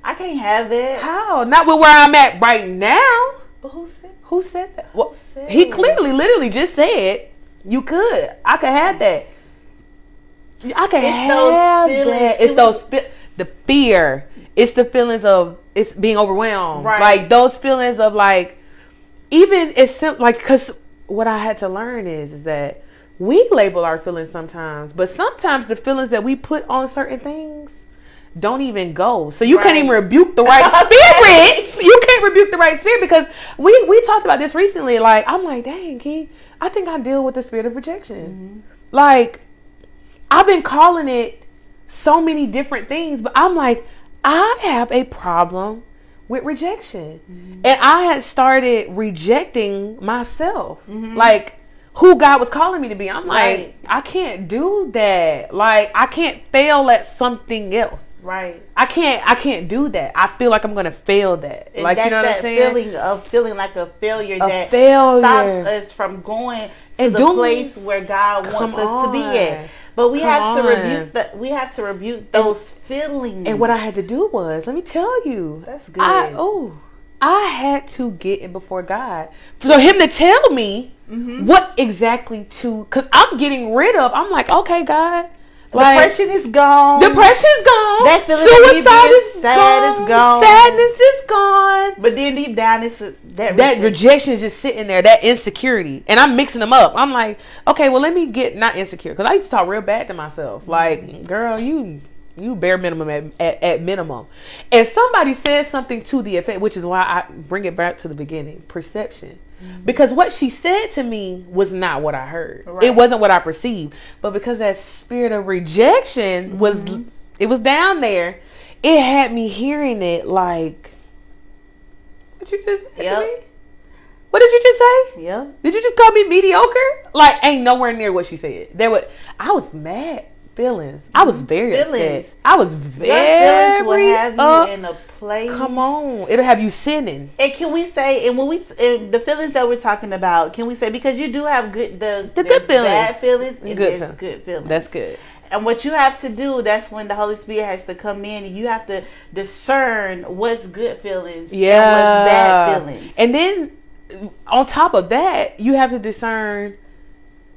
[SPEAKER 2] I can't have that.
[SPEAKER 1] how? Not with where I'm at right now.
[SPEAKER 2] But who said?
[SPEAKER 1] Who said that? Well,
[SPEAKER 2] said
[SPEAKER 1] he
[SPEAKER 2] it?
[SPEAKER 1] clearly, literally just said you could. I could have that. I can
[SPEAKER 2] it's
[SPEAKER 1] have
[SPEAKER 2] those feelings.
[SPEAKER 1] that. It's those fe- the fear. It's the feelings of it's being overwhelmed.
[SPEAKER 2] Right.
[SPEAKER 1] Like those feelings of like even it's sim- like because what I had to learn is is that we label our feelings sometimes, but sometimes the feelings that we put on certain things don't even go. So you can't even rebuke the right spirit. You can't rebuke the right spirit because we we talked about this recently. Like I'm like, dang, Ki, I think I deal with the spirit of rejection. Like I've been calling it so many different things, but I'm like, I have a problem with rejection. Mm-hmm. And I had started rejecting myself. Mm-hmm. Like who God was calling me to be. I'm like,
[SPEAKER 2] Right.
[SPEAKER 1] I can't do that. Like I can't fail at something else.
[SPEAKER 2] Right.
[SPEAKER 1] I can't I can't do that. I feel like I'm gonna fail that.
[SPEAKER 2] And
[SPEAKER 1] like you know what I'm saying?
[SPEAKER 2] feeling of feeling like a failure
[SPEAKER 1] A
[SPEAKER 2] that
[SPEAKER 1] failure.
[SPEAKER 2] stops us from going to
[SPEAKER 1] And
[SPEAKER 2] the place where God wants us to be at. But we
[SPEAKER 1] Come
[SPEAKER 2] have to rebuke the, we have to rebuke those feelings.
[SPEAKER 1] And what I had to do was, let me tell you.
[SPEAKER 2] That's good.
[SPEAKER 1] I oh, I had to get in before God for him to tell me
[SPEAKER 2] Mhm.
[SPEAKER 1] what exactly to, because I'm getting rid of. I'm like, okay, God, like
[SPEAKER 2] depression is gone.
[SPEAKER 1] Depression is gone.
[SPEAKER 2] That
[SPEAKER 1] Suicide is
[SPEAKER 2] sad
[SPEAKER 1] gone.
[SPEAKER 2] is gone.
[SPEAKER 1] Sadness is gone.
[SPEAKER 2] But then deep down, it's a, that
[SPEAKER 1] that
[SPEAKER 2] rejection.
[SPEAKER 1] rejection is just sitting there, that insecurity, and I'm mixing them up. I'm like, okay, well, let me get not insecure because I used to talk real bad to myself. Like, girl, you you bare minimum at, at, at minimum. And somebody said something to the effect, which is why I bring it back to the beginning, perception. Mm-hmm. Because what she said to me was not what I heard.
[SPEAKER 2] Right.
[SPEAKER 1] It wasn't what I perceived. But because that spirit of rejection was mm-hmm. it was down there, it had me hearing it like What you just said
[SPEAKER 2] Yep.
[SPEAKER 1] to me? What did you just say?
[SPEAKER 2] Yeah.
[SPEAKER 1] Did you just call me mediocre? Like, ain't nowhere near what she said. There was, I was mad feelings. I was very
[SPEAKER 2] Feelings.
[SPEAKER 1] upset. I was very
[SPEAKER 2] feelings will have you in a place.
[SPEAKER 1] Come on, it'll have you sinning.
[SPEAKER 2] And can we say, and when we, and the feelings that we're talking about, can we say because you do have good, the,
[SPEAKER 1] The good feelings.
[SPEAKER 2] bad feelings, and
[SPEAKER 1] Good feelings.
[SPEAKER 2] good feelings.
[SPEAKER 1] That's good.
[SPEAKER 2] And what you have to do, that's when the Holy Spirit has to come in and you have to discern what's good feelings
[SPEAKER 1] Yeah.
[SPEAKER 2] and what's bad feelings.
[SPEAKER 1] And then on top of that, you have to discern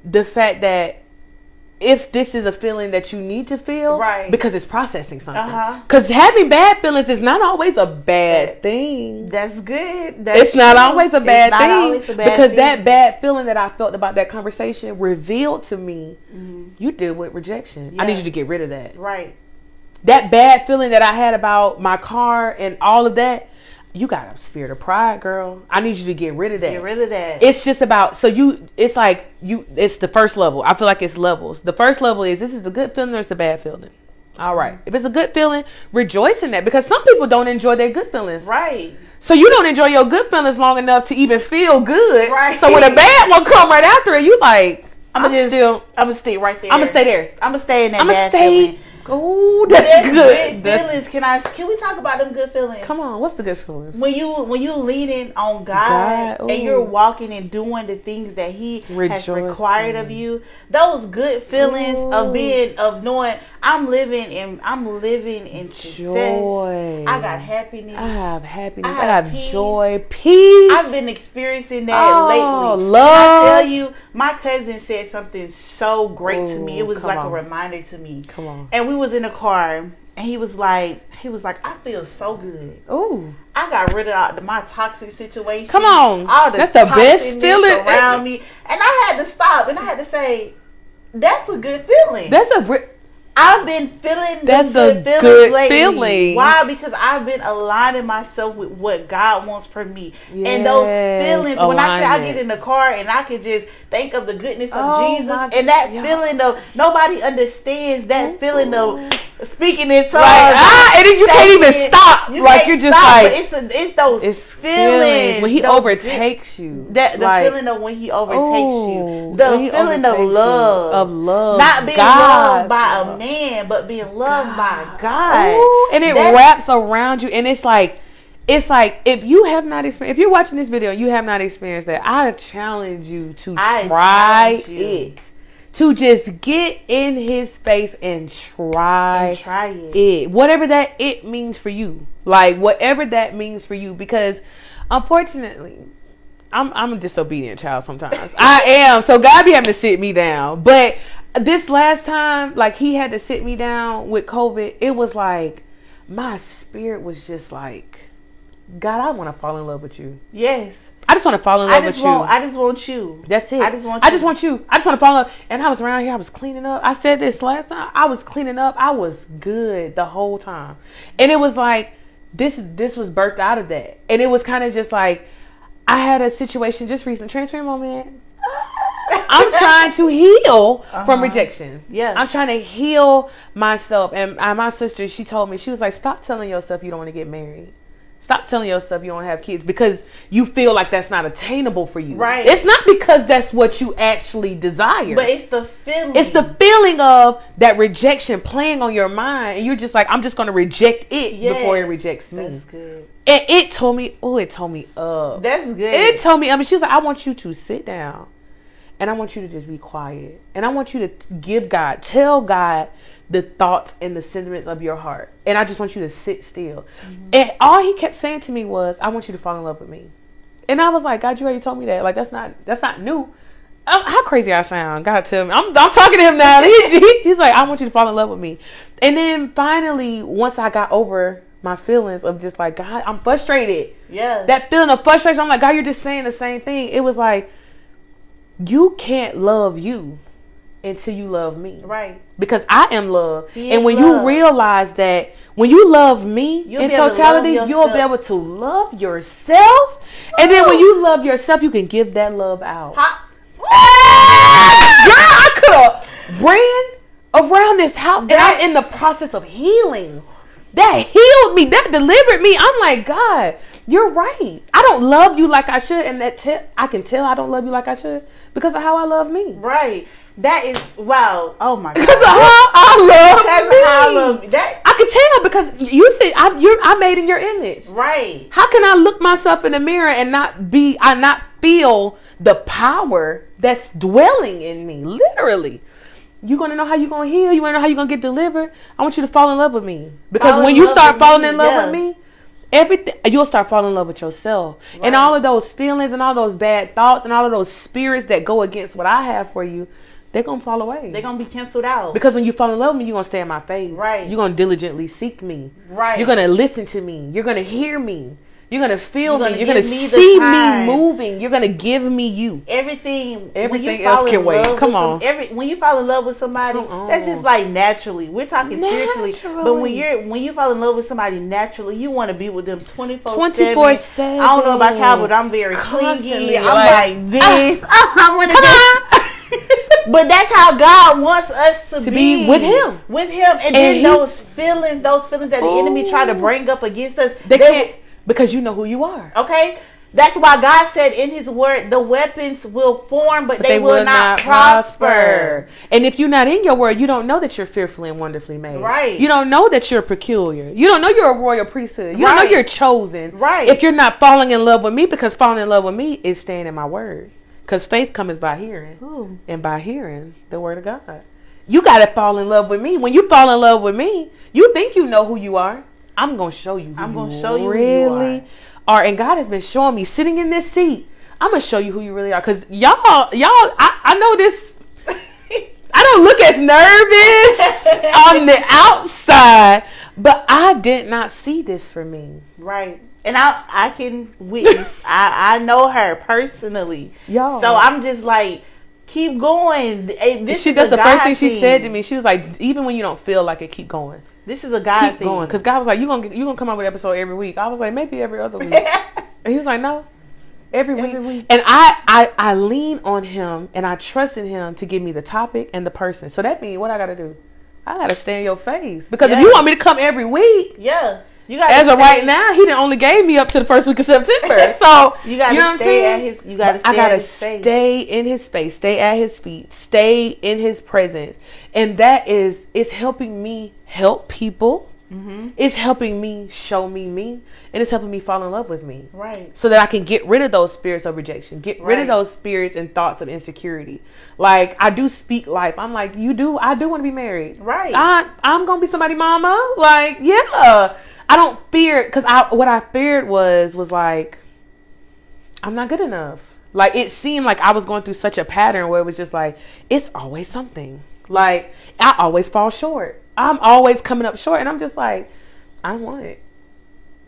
[SPEAKER 1] the fact that if this is a feeling that you need to feel,
[SPEAKER 2] Right.
[SPEAKER 1] Because it's processing something.
[SPEAKER 2] Uh-huh.
[SPEAKER 1] Because having bad feelings is not always a bad thing.
[SPEAKER 2] That's good. That's
[SPEAKER 1] It's not always a bad thing
[SPEAKER 2] a bad
[SPEAKER 1] because that bad feeling that I felt about that conversation revealed to me
[SPEAKER 2] Mhm.
[SPEAKER 1] you deal with rejection. I need you to get rid of that.
[SPEAKER 2] Right.
[SPEAKER 1] That bad feeling that I had about my car and all of that, you got a spirit of pride, girl. I need you to get rid of that.
[SPEAKER 2] Get rid of that.
[SPEAKER 1] It's just about so you. It's like you. It's the first level. I feel like it's levels. The first level is this is a good feeling or it's a bad feeling. All right. Mm-hmm. If it's a good feeling, rejoice in that because some people don't enjoy their good feelings.
[SPEAKER 2] right.
[SPEAKER 1] So you don't enjoy your good feelings long enough to even feel good.
[SPEAKER 2] Right.
[SPEAKER 1] So when a bad one come right after it, you like I'm,
[SPEAKER 2] I'ma just-
[SPEAKER 1] still.
[SPEAKER 2] I'm gonna stay right there.
[SPEAKER 1] I'm gonna stay there.
[SPEAKER 2] I'm gonna stay in that
[SPEAKER 1] I'm gonna stay.
[SPEAKER 2] feeling.
[SPEAKER 1] Oh, that's good. That's-
[SPEAKER 2] feelings. Can I? Can we talk about them good feelings?
[SPEAKER 1] come on. What's the good feelings?
[SPEAKER 2] When you when you leaning on God,
[SPEAKER 1] God,
[SPEAKER 2] and you're walking and doing the things that He has required of you, those good feelings
[SPEAKER 1] Ooh.
[SPEAKER 2] of being of knowing I'm living in I'm living in success.
[SPEAKER 1] Joy.
[SPEAKER 2] I got happiness.
[SPEAKER 1] I have happiness.
[SPEAKER 2] I
[SPEAKER 1] I
[SPEAKER 2] have
[SPEAKER 1] have,
[SPEAKER 2] peace.
[SPEAKER 1] joy, peace.
[SPEAKER 2] I've been experiencing that
[SPEAKER 1] Oh,
[SPEAKER 2] lately.
[SPEAKER 1] love.
[SPEAKER 2] I tell you, my cousin said something so great to me. It was like
[SPEAKER 1] on.
[SPEAKER 2] a reminder to me.
[SPEAKER 1] Come on.
[SPEAKER 2] And we was in the car, and he was like, he was like, I feel so good.
[SPEAKER 1] Ooh.
[SPEAKER 2] I got rid of my toxic situation.
[SPEAKER 1] Come on.
[SPEAKER 2] all the
[SPEAKER 1] That's the best feeling.
[SPEAKER 2] around me, and I had to stop and I had to say, that's a good feeling.
[SPEAKER 1] That's a
[SPEAKER 2] I've been feeling
[SPEAKER 1] That's
[SPEAKER 2] them
[SPEAKER 1] a
[SPEAKER 2] good feelings
[SPEAKER 1] good
[SPEAKER 2] lately.
[SPEAKER 1] feeling.
[SPEAKER 2] Why? Because I've been aligning myself with what God wants for me. and those
[SPEAKER 1] Yes,
[SPEAKER 2] feelings, when I say I get in the car and I can just think of the goodness of
[SPEAKER 1] Oh,
[SPEAKER 2] Jesus and that
[SPEAKER 1] God.
[SPEAKER 2] feeling of nobody understands that feeling of speaking in tongues.
[SPEAKER 1] Like, ah, and then you can't even
[SPEAKER 2] shaking.
[SPEAKER 1] Stop.
[SPEAKER 2] You
[SPEAKER 1] like you're just
[SPEAKER 2] stop,
[SPEAKER 1] like
[SPEAKER 2] it's a, it's those
[SPEAKER 1] it's
[SPEAKER 2] feelings,
[SPEAKER 1] feelings when he overtakes you.
[SPEAKER 2] that the
[SPEAKER 1] like,
[SPEAKER 2] feeling of when he overtakes
[SPEAKER 1] oh,
[SPEAKER 2] you, the feeling of
[SPEAKER 1] overtakes you,
[SPEAKER 2] love,
[SPEAKER 1] of love,
[SPEAKER 2] not being
[SPEAKER 1] God.
[SPEAKER 2] loved by a man, but being loved by God.
[SPEAKER 1] Ooh, and it
[SPEAKER 2] That's-
[SPEAKER 1] wraps around you, and it's like, it's like if you have not experienced, if you're watching this video, and you have not experienced that. I challenge you to
[SPEAKER 2] I
[SPEAKER 1] try
[SPEAKER 2] you.
[SPEAKER 1] it, to just get in His face and try
[SPEAKER 2] And try it.
[SPEAKER 1] it, whatever that it means for you, like whatever that means for you, because unfortunately. I'm I'm a disobedient child sometimes. I am. So God be having to sit me down. But this last time, like he had to sit me down with COVID, it was like my spirit was just like, God, I want to fall in love with you.
[SPEAKER 2] Yes.
[SPEAKER 1] I just want to fall in love with you.
[SPEAKER 2] want. I just want you.
[SPEAKER 1] That's it.
[SPEAKER 2] I just want
[SPEAKER 1] I just want you. I just want to fall in love. And I was around here. I was cleaning up. I said this last time. I was cleaning up. I was good the whole time. And it was like this. This was birthed out of that. And it was kind of just like I had a situation just recent. Transfer moment. I'm trying to heal from
[SPEAKER 2] Uh-huh.
[SPEAKER 1] rejection.
[SPEAKER 2] Yeah.
[SPEAKER 1] I'm trying to heal myself. And my sister, she told me, she was like, stop telling yourself you don't want to get married. Stop telling yourself you don't have kids because you feel like that's not attainable for you.
[SPEAKER 2] Right.
[SPEAKER 1] It's not because that's what you actually desire.
[SPEAKER 2] But it's the feeling.
[SPEAKER 1] it's the feeling of that rejection playing on your mind, and you're just like, I'm just going to reject it
[SPEAKER 2] Yes.
[SPEAKER 1] before it rejects me.
[SPEAKER 2] That's good.
[SPEAKER 1] And it told me, oh, it told me up.
[SPEAKER 2] That's good.
[SPEAKER 1] It told me, I mean, she was like, I want you to sit down and I want you to just be quiet. And I want you to give God, tell God the thoughts and the sentiments of your heart. And I just want you to sit still. And all he kept saying to me was, I want you to fall in love with me. And I was like, God, you already told me that. Like, that's not, that's not new. Um, how crazy I sound. God tell me. I'm, I'm talking to him now. He, he- he's like, I want you to fall in love with me. And then finally, once I got over my feelings of just like, God, I'm frustrated
[SPEAKER 2] yeah.
[SPEAKER 1] that feeling of frustration. I'm like, God, you're just saying the same thing. It was like, you can't love you until you love me.
[SPEAKER 2] right.
[SPEAKER 1] Because I am love.
[SPEAKER 2] He
[SPEAKER 1] and when
[SPEAKER 2] love.
[SPEAKER 1] you realize that when you love me
[SPEAKER 2] You'll
[SPEAKER 1] in
[SPEAKER 2] able to
[SPEAKER 1] totality, you'll be able to love yourself. And then when you love yourself, you can give that love out. Girl, I could have ran around this house and
[SPEAKER 2] That-
[SPEAKER 1] I'm in the process of healing. That healed me. That delivered me. I'm like, God, You're right. I don't love you like I should, and that te- I can tell I don't love you like I should because of how I love me.
[SPEAKER 2] Right. That is wow. Oh my god!
[SPEAKER 1] Because of how I love
[SPEAKER 2] That's
[SPEAKER 1] me.
[SPEAKER 2] I love that.
[SPEAKER 1] I can tell because you see, I, you're I made in your image.
[SPEAKER 2] Right.
[SPEAKER 1] How can I look myself in the mirror and not be, I not feel the power that's dwelling in me? Literally. You're gonna know how you're gonna heal. You wanna know how you're gonna get delivered. I want you to fall in love with me because
[SPEAKER 2] Fall
[SPEAKER 1] when you start falling
[SPEAKER 2] me,
[SPEAKER 1] in love
[SPEAKER 2] yeah.
[SPEAKER 1] with me, everything you'll start falling in love with yourself and all of those feelings and all those bad thoughts and all of those spirits that go against what I have for you. They're gonna fall away.
[SPEAKER 2] They're gonna be canceled out.
[SPEAKER 1] because when you fall in love with me, you're gonna stay in my face.
[SPEAKER 2] Right.
[SPEAKER 1] You're gonna diligently seek me.
[SPEAKER 2] right.
[SPEAKER 1] You're gonna listen to me. You're gonna hear me. You're gonna feel
[SPEAKER 2] You're gonna
[SPEAKER 1] me. You're gonna
[SPEAKER 2] me
[SPEAKER 1] see me moving. You're gonna give me you.
[SPEAKER 2] everything.
[SPEAKER 1] Everything
[SPEAKER 2] you
[SPEAKER 1] else can wait. Come
[SPEAKER 2] with some-
[SPEAKER 1] on.
[SPEAKER 2] every when you fall in love with somebody,
[SPEAKER 1] Come
[SPEAKER 2] that's just like naturally. We're talking spiritually, but when you're when you fall in love with somebody naturally, you want to be with them twenty four
[SPEAKER 1] 24/7.
[SPEAKER 2] I don't know about y'all, but I'm very
[SPEAKER 1] Constantly,
[SPEAKER 2] clingy. I'm
[SPEAKER 1] like,
[SPEAKER 2] like, this. Ah, I want to just. But that's how God wants us to,
[SPEAKER 1] To be with Him.
[SPEAKER 2] With Him, and,
[SPEAKER 1] And
[SPEAKER 2] then
[SPEAKER 1] He-
[SPEAKER 2] those feelings, those feelings that the enemy try to bring up against us,
[SPEAKER 1] They
[SPEAKER 2] they-
[SPEAKER 1] can't because you know who you are.
[SPEAKER 2] Okay? That's why God said in his word, the weapons will form, but,
[SPEAKER 1] But
[SPEAKER 2] they, will, not, prosper.
[SPEAKER 1] And if you're not in your word, you don't know that you're fearfully and wonderfully made.
[SPEAKER 2] Right.
[SPEAKER 1] You don't know that you're peculiar. You don't know you're a royal priesthood. You don't know you're chosen.
[SPEAKER 2] Right.
[SPEAKER 1] If you're not falling in love with me, because falling in love with me is staying in my word. Because faith comes by hearing.
[SPEAKER 2] Ooh.
[SPEAKER 1] and by hearing the word of God. You got to fall in love with me. When you fall in love with me, you think you know who you are. I'm going to show you who
[SPEAKER 2] I'm gonna show you who you
[SPEAKER 1] really are. And God has been showing me sitting in this seat. I'm going to show you who you really are. Because y'all, y'all, I, I know this. I don't look as nervous on the outside, but I did not see this for me.
[SPEAKER 2] Right. And I I can witness. I, I know her personally.
[SPEAKER 1] Y'all.
[SPEAKER 2] So I'm just like, keep going. This
[SPEAKER 1] she that's the first
[SPEAKER 2] God
[SPEAKER 1] thing she said to me. She was like, even when you don't feel like it, keep going.
[SPEAKER 2] This is a God
[SPEAKER 1] keep
[SPEAKER 2] thing.
[SPEAKER 1] going because God was like, "You gonna you gonna come out with an episode every week." I was like, "Maybe every other week," and he was like, "No, every week."
[SPEAKER 2] Every week.
[SPEAKER 1] And I, I I lean on him and I trust in him to give me the topic and the person. So that means what I got to do? I got to stay in your face because if you want me to come every week,
[SPEAKER 2] yeah. You got
[SPEAKER 1] as of right now, he done only gave me up to the first week of September. So
[SPEAKER 2] You gotta
[SPEAKER 1] know
[SPEAKER 2] stay at his- you gotta
[SPEAKER 1] But I
[SPEAKER 2] stay
[SPEAKER 1] gotta stay in his space, stay at his feet, stay in his presence, and that is it's helping me help people.
[SPEAKER 2] hmm
[SPEAKER 1] It's helping me show me me, and it's helping me fall in love with me,
[SPEAKER 2] Right.
[SPEAKER 1] so that I can get rid of those spirits of rejection, get rid of those spirits and thoughts of insecurity. Like I do speak life. I'm like, you do. I do want to be married.
[SPEAKER 2] Right.
[SPEAKER 1] I I'm gonna be somebody mama. Like yeah. I don't fear because I what I feared was was like I'm not good enough. Like it seemed like I was going through such a pattern where it was just like it's always something. Like I always fall short. I'm always coming up short, and I'm just like I don't want it.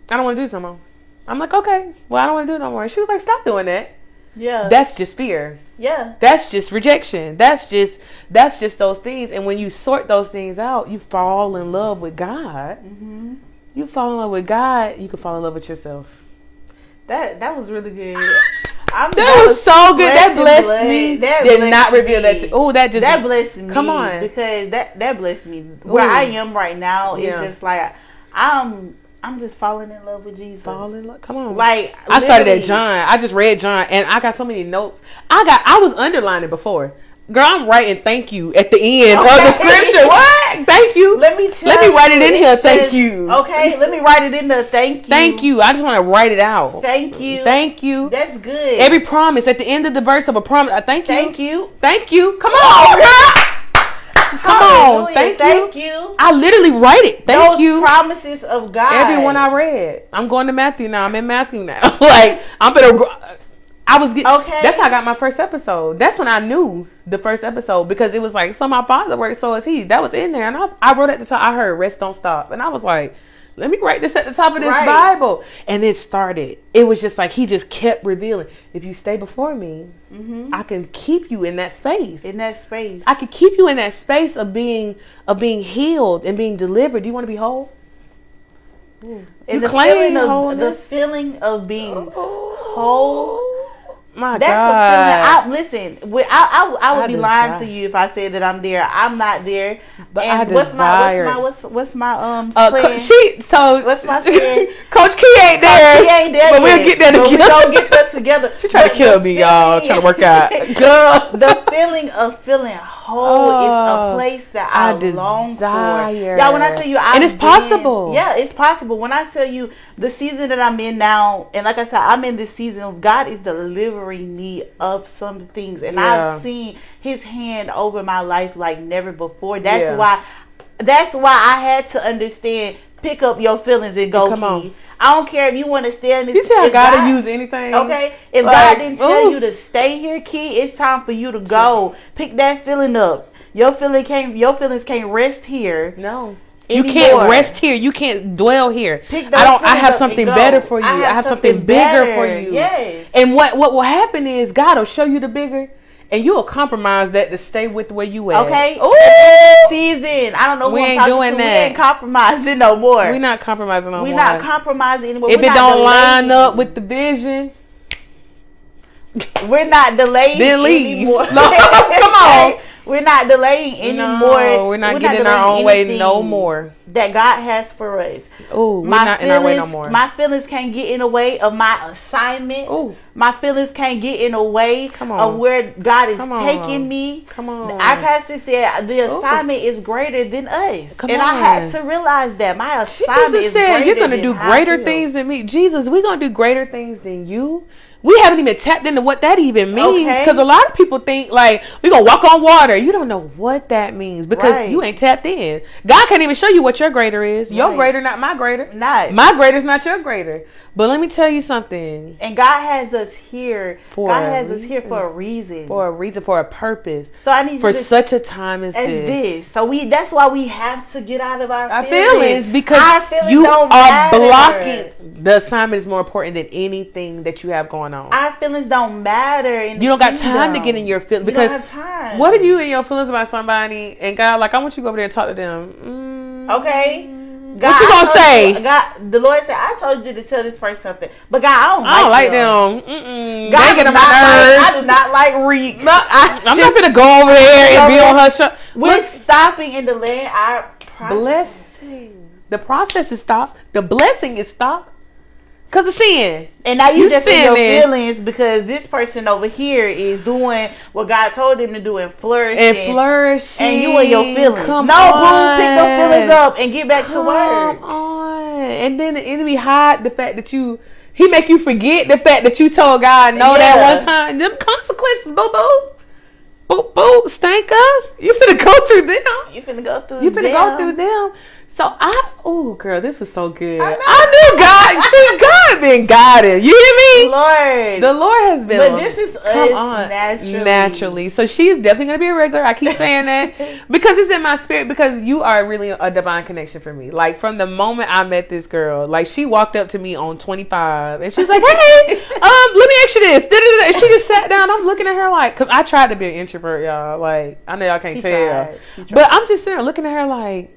[SPEAKER 1] I don't want to do this no more. I'm like okay, well I don't want to do it no more. And she was like stop doing that.
[SPEAKER 2] Yeah.
[SPEAKER 1] That's just fear.
[SPEAKER 2] yeah.
[SPEAKER 1] That's just rejection. That's just that's just those things. And when you sort those things out, you fall in love with God.
[SPEAKER 2] hmm
[SPEAKER 1] You fall in love with God, you can fall in love with yourself.
[SPEAKER 2] That that was really good. Ah, I'm,
[SPEAKER 1] That, was, so good. That blessed
[SPEAKER 2] blood.
[SPEAKER 1] me.
[SPEAKER 2] That
[SPEAKER 1] Did
[SPEAKER 2] blessed
[SPEAKER 1] not reveal that.
[SPEAKER 2] me.
[SPEAKER 1] To, oh, that just
[SPEAKER 2] that blessed me.
[SPEAKER 1] Come on.
[SPEAKER 2] because that that blessed me. Where
[SPEAKER 1] Ooh.
[SPEAKER 2] I am right now
[SPEAKER 1] Yeah.
[SPEAKER 2] is just like I'm I'm just falling in love with Jesus.
[SPEAKER 1] fall in love. Come on.
[SPEAKER 2] Like
[SPEAKER 1] I started at. John. I just read John, and I got so many notes. I got. I was underlining before. Girl, I'm writing thank you at the end of the scripture. What? Thank you.
[SPEAKER 2] Let me tell
[SPEAKER 1] Let me write it in here.
[SPEAKER 2] says-
[SPEAKER 1] Thank you.
[SPEAKER 2] Okay, let me write it in there. Thank you.
[SPEAKER 1] Thank you. I just want to write it out.
[SPEAKER 2] Thank you.
[SPEAKER 1] Thank you.
[SPEAKER 2] That's good.
[SPEAKER 1] Every promise at the end of the verse of a promise. uh, Thank you.
[SPEAKER 2] Thank you.
[SPEAKER 1] Thank you. Come on, girl. Come on. Thank,
[SPEAKER 2] Thank
[SPEAKER 1] you.
[SPEAKER 2] you.
[SPEAKER 1] I literally write it. Thank
[SPEAKER 2] Those
[SPEAKER 1] you.
[SPEAKER 2] promises of God.
[SPEAKER 1] Everyone I read. I'm going to Matthew now. I'm in Matthew now. like I'm gonna. I was getting.
[SPEAKER 2] Okay.
[SPEAKER 1] That's how I got my first episode. That's when I knew the first episode because it was like, so my father works, so is he. That was in there, and I, I wrote at the top. I heard rest don't stop, and I was like, let me write this at the top of this
[SPEAKER 2] Right.
[SPEAKER 1] Bible. And it started. It was just like he just kept revealing. If you stay before me,
[SPEAKER 2] hmm
[SPEAKER 1] I can keep you in that space.
[SPEAKER 2] in that space.
[SPEAKER 1] I can keep you in that space of being of being healed and being delivered. Do you want to be whole?
[SPEAKER 2] and
[SPEAKER 1] you
[SPEAKER 2] the
[SPEAKER 1] claim
[SPEAKER 2] feeling of the feeling of being
[SPEAKER 1] Oh.
[SPEAKER 2] whole
[SPEAKER 1] My
[SPEAKER 2] That's
[SPEAKER 1] God.
[SPEAKER 2] feeling. I listen. I I, I would
[SPEAKER 1] I
[SPEAKER 2] be
[SPEAKER 1] desire-
[SPEAKER 2] lying to you if I said that I'm there. I'm not there.
[SPEAKER 1] But
[SPEAKER 2] and
[SPEAKER 1] I
[SPEAKER 2] what's my what's my what's what's my um
[SPEAKER 1] Uh. Co- she so
[SPEAKER 2] What's my saying?
[SPEAKER 1] Coach Ki ain't there.
[SPEAKER 2] He ain't there
[SPEAKER 1] but we'll
[SPEAKER 2] yet,
[SPEAKER 1] get there together.
[SPEAKER 2] We gonna get that together.
[SPEAKER 1] She tried to kill me, y'all. Trying to work out. Girl.
[SPEAKER 2] the feeling of feeling whole is
[SPEAKER 1] Oh,
[SPEAKER 2] a place that I,
[SPEAKER 1] I
[SPEAKER 2] long
[SPEAKER 1] desire.
[SPEAKER 2] for. Y'all, when I tell you, I've
[SPEAKER 1] And it's
[SPEAKER 2] been-
[SPEAKER 1] possible.
[SPEAKER 2] Yeah, it's possible. When I tell you the season that I'm in now, and like I said, I'm in this season. God is delivering me of some things, and
[SPEAKER 1] Yeah.
[SPEAKER 2] I've seen His hand over my life like never before. That's
[SPEAKER 1] Yeah.
[SPEAKER 2] why. That's why I had to understand. Pick up your feelings and go.
[SPEAKER 1] Come on.
[SPEAKER 2] Ki. I don't care if you want to stay in this.
[SPEAKER 1] You see how
[SPEAKER 2] if
[SPEAKER 1] God
[SPEAKER 2] God-
[SPEAKER 1] to use anything?
[SPEAKER 2] Okay, if
[SPEAKER 1] Like,
[SPEAKER 2] God didn't tell
[SPEAKER 1] ooh.
[SPEAKER 2] you to stay here, Ki, it's time for you to go. Pick that feeling up. Your feeling can't. Your feelings can't rest here.
[SPEAKER 1] No. You can't rest here. You can't dwell here.
[SPEAKER 2] Pick
[SPEAKER 1] I don't. I have something better for you. I have, something, bigger for you.
[SPEAKER 2] Yes.
[SPEAKER 1] And what what will happen is God will show you the bigger, and you will compromise that to stay with where you at.
[SPEAKER 2] Okay.
[SPEAKER 1] Ooh.
[SPEAKER 2] Season. I don't know.
[SPEAKER 1] We
[SPEAKER 2] who I'm
[SPEAKER 1] ain't
[SPEAKER 2] talking
[SPEAKER 1] doing
[SPEAKER 2] to.
[SPEAKER 1] that.
[SPEAKER 2] We ain't compromising no more.
[SPEAKER 1] We're not compromising no more.
[SPEAKER 2] We're not compromising anymore.
[SPEAKER 1] if
[SPEAKER 2] We're
[SPEAKER 1] it don't line up with the vision,
[SPEAKER 2] we're not delaying
[SPEAKER 1] Then leave.
[SPEAKER 2] anymore.
[SPEAKER 1] No, come on.
[SPEAKER 2] We're not delaying anymore.
[SPEAKER 1] no, we're not getting in our own way no more.
[SPEAKER 2] That God has for us.
[SPEAKER 1] Ooh, we're
[SPEAKER 2] my
[SPEAKER 1] not in
[SPEAKER 2] feelings,
[SPEAKER 1] our way no more.
[SPEAKER 2] My feelings can't get in the way of my assignment.
[SPEAKER 1] Ooh,
[SPEAKER 2] My feelings can't get in the way
[SPEAKER 1] Come on.
[SPEAKER 2] of where God is
[SPEAKER 1] on.
[SPEAKER 2] taking me.
[SPEAKER 1] come on.
[SPEAKER 2] Our pastor said the
[SPEAKER 1] Ooh.
[SPEAKER 2] assignment is greater than us,
[SPEAKER 1] Come
[SPEAKER 2] and I had to realize that my assignment
[SPEAKER 1] Jesus
[SPEAKER 2] is
[SPEAKER 1] said,
[SPEAKER 2] greater
[SPEAKER 1] "You're gonna do greater things than me." Jesus, we're gonna do greater things than you. We haven't even tapped into what that even means
[SPEAKER 2] Okay.
[SPEAKER 1] because a lot of people think like we're gonna walk on water. You don't know what that means because
[SPEAKER 2] Right.
[SPEAKER 1] you ain't tapped in. God can't even show you what your greater is. Your
[SPEAKER 2] Right.
[SPEAKER 1] greater, not my greater.
[SPEAKER 2] Not.
[SPEAKER 1] My greater is not your greater. But let me tell you something.
[SPEAKER 2] and God has us here.
[SPEAKER 1] For
[SPEAKER 2] God has us here for a reason.
[SPEAKER 1] For a reason, for a purpose,
[SPEAKER 2] so I need
[SPEAKER 1] for
[SPEAKER 2] to
[SPEAKER 1] such a time as,
[SPEAKER 2] as
[SPEAKER 1] this.
[SPEAKER 2] this. So we that's why we have to get out of our,
[SPEAKER 1] Our
[SPEAKER 2] feelings.
[SPEAKER 1] feelings because
[SPEAKER 2] Our feelings
[SPEAKER 1] you
[SPEAKER 2] don't
[SPEAKER 1] are
[SPEAKER 2] matter.
[SPEAKER 1] blocking. The assignment is more important than anything that you have going on.
[SPEAKER 2] Our feelings don't matter.
[SPEAKER 1] You don't got time to get in your feelings
[SPEAKER 2] We
[SPEAKER 1] because
[SPEAKER 2] don't have time.
[SPEAKER 1] what if you in your feelings about somebody and God like I want you to go over there and talk to them. Mm,
[SPEAKER 2] Okay.
[SPEAKER 1] What you gonna say?
[SPEAKER 2] you- God, the Lord said, "I told you to tell this person something," but God, I don't.
[SPEAKER 1] I don't like
[SPEAKER 2] them.
[SPEAKER 1] them. Mm-mm.
[SPEAKER 2] God
[SPEAKER 1] they get on
[SPEAKER 2] not
[SPEAKER 1] my
[SPEAKER 2] like-
[SPEAKER 1] nerves.
[SPEAKER 2] I do not like reek.
[SPEAKER 1] No, I, I'm not gonna go over there and be on her show.
[SPEAKER 2] We're
[SPEAKER 1] Look,
[SPEAKER 2] stopping in the land. Our process.
[SPEAKER 1] blessing. The process is stopped. The blessing is stopped. Cause of sin.
[SPEAKER 2] And now you,
[SPEAKER 1] You
[SPEAKER 2] just in your feelings because this person over here is doing what God told them to do and flourishing.
[SPEAKER 1] And flourishing.
[SPEAKER 2] And you in your feelings.
[SPEAKER 1] Come
[SPEAKER 2] no,
[SPEAKER 1] on.
[SPEAKER 2] boo, pick those feelings up and get back to
[SPEAKER 1] Come
[SPEAKER 2] work.
[SPEAKER 1] on. And then the enemy hide the fact that you he make you forget the fact that you told God no
[SPEAKER 2] Yeah.
[SPEAKER 1] that one time. Them consequences, boo boo. Boo boo, stank up. You finna go through them.
[SPEAKER 2] You finna go through.
[SPEAKER 1] You finna
[SPEAKER 2] them.
[SPEAKER 1] go through them. So I, oh girl, this is so good.
[SPEAKER 2] I.
[SPEAKER 1] I knew God. See, God been guided. You hear me?
[SPEAKER 2] Lord.
[SPEAKER 1] The Lord has been.
[SPEAKER 2] But this is
[SPEAKER 1] come
[SPEAKER 2] us
[SPEAKER 1] on,
[SPEAKER 2] naturally.
[SPEAKER 1] naturally. So she's definitely gonna be a regular. I keep saying that because it's in my spirit. Because you are really a divine connection for me. Like from the moment I met this girl, like she walked up to me on 25 and she's like, "Hey, um, let me ask you this." And she just sat down. I'm looking at her like, cause I tried to be an introvert, y'all. Like I know y'all can't
[SPEAKER 2] She
[SPEAKER 1] tell,
[SPEAKER 2] tried. Tried.
[SPEAKER 1] but I'm just sitting there looking at her like.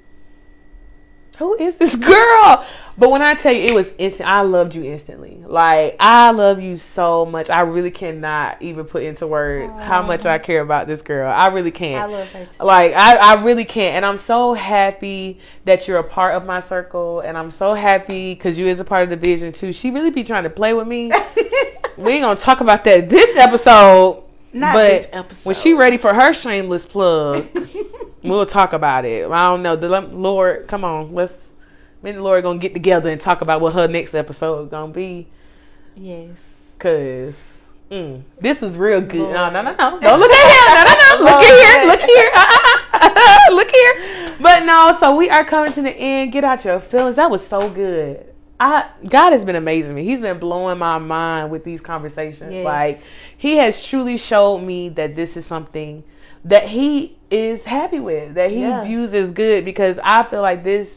[SPEAKER 1] Who is this girl? But when I tell you it was instant, I loved you instantly. Like I love you so much. I really cannot even put into words how much I care about this girl. I really can't.
[SPEAKER 2] I love her. Too.
[SPEAKER 1] Like I, I really can't, and I'm so happy that you're a part of my circle, and I'm so happy because you is a part of the vision too. She really be trying to play with me. we ain't gonna talk about that this episode,
[SPEAKER 2] Not
[SPEAKER 1] but
[SPEAKER 2] this episode.
[SPEAKER 1] when she ready for her shameless plug, we'll talk about it. I don't know. The Lord, come on, let's. Me and the Lord gonna get together and talk about what her next episode gonna be.
[SPEAKER 2] yes.
[SPEAKER 1] Cause mm, this is real good.
[SPEAKER 2] Lord.
[SPEAKER 1] No, no, no, no. Don't look at him. No, no, no. Look here. Look here. Uh-uh. look here. But no, so we are coming to the end. Get out your feelings. That was so good. I God has been amazing me. He's been blowing my mind with these conversations.
[SPEAKER 2] Yes.
[SPEAKER 1] Like he has truly showed me that this is something that he is happy with, that he
[SPEAKER 2] Yeah.
[SPEAKER 1] views as good because I feel like this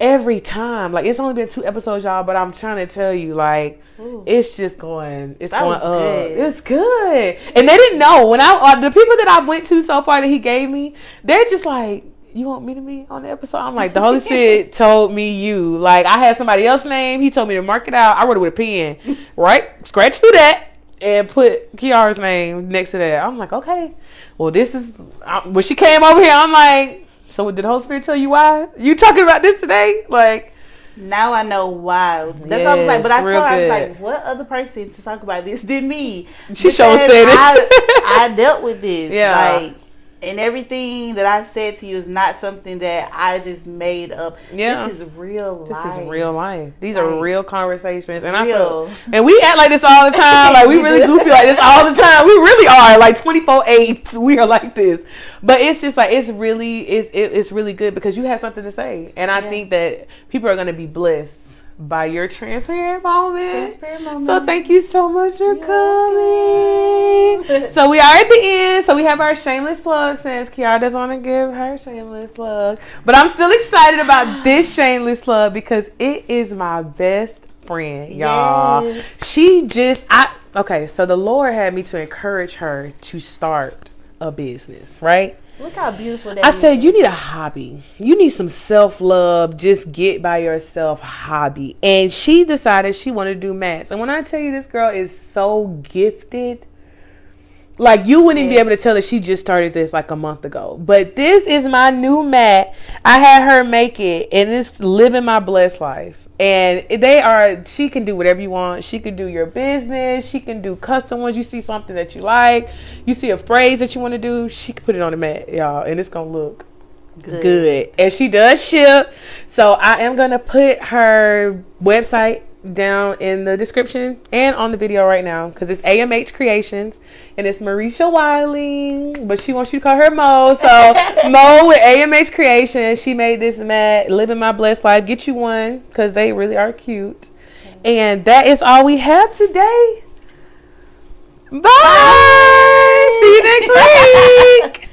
[SPEAKER 1] every time. Like it's only been two episodes, y'all, but I'm trying to tell you, like
[SPEAKER 2] Ooh.
[SPEAKER 1] it's just going, it's
[SPEAKER 2] That
[SPEAKER 1] going up.
[SPEAKER 2] good.
[SPEAKER 1] It's good, and they didn't know when I uh, the people that I went to so far that he gave me, they're just like. You want me to be on the episode? I'm like, the Holy Spirit told me you. Like, I had somebody else's name. He told me to mark it out. I wrote it with a pen. Right? Scratch through that. and put Kiara's name next to that. I'm like, okay, well, this is I, when she came over here. I'm like, so did the Holy Spirit tell you why you talking about this today? Like,
[SPEAKER 2] now I know why. That's what I was like. But I told her, I was like, what other person to talk about this than me?
[SPEAKER 1] She sure said it.
[SPEAKER 2] I, I dealt with this.
[SPEAKER 1] Yeah.
[SPEAKER 2] Like, and everything that I said to you is not something that I just made up.
[SPEAKER 1] Yeah.
[SPEAKER 2] This is real life.
[SPEAKER 1] This is real life. These
[SPEAKER 2] Like,
[SPEAKER 1] are real conversations. And I feel, and we act like this all the time. Like we really goofy like this all the time. We really are like 24 8. We are like this. But it's just like it's really it's it, it's really good because you have something to say. And I
[SPEAKER 2] Yeah.
[SPEAKER 1] think that people are gonna be blessed by your transparent moment.
[SPEAKER 2] Transparent moment.
[SPEAKER 1] So thank you so much for
[SPEAKER 2] You're
[SPEAKER 1] coming.
[SPEAKER 2] welcome.
[SPEAKER 1] so we are at the end. So we have our shameless plug since Kiara doesn't want to give her shameless plug. But I'm still excited about this shameless plug because it is my best friend, y'all.
[SPEAKER 2] Yes.
[SPEAKER 1] She just I okay, so the Lord had me to encourage her to start a business, right?
[SPEAKER 2] Look how beautiful that
[SPEAKER 1] I
[SPEAKER 2] is.
[SPEAKER 1] said, you need a hobby. You need some self love. Just get by yourself hobby. And she decided she wanted to do mats. And when I tell you this girl is so gifted, like you wouldn't be able to tell that she just started this like a month ago. But this is my new mat. I had her make it, and it's living my blessed life. And they are. She can do whatever you want. She can do your business. She can do custom ones. You see something that you like. You see a phrase that you want to do. She can put it on the mat, y'all, and it's gonna look
[SPEAKER 2] Good.
[SPEAKER 1] good. And she does ship. So I am gonna put her website down in the description and on the video right now because it's AMH Creations and it's Mareshah Wiley, but she wants you to call her Mo. So Mo with AMH Creations, she made this mat, living my blessed life. Get you one because they really are cute. And that is all we have today. Bye. See you next week.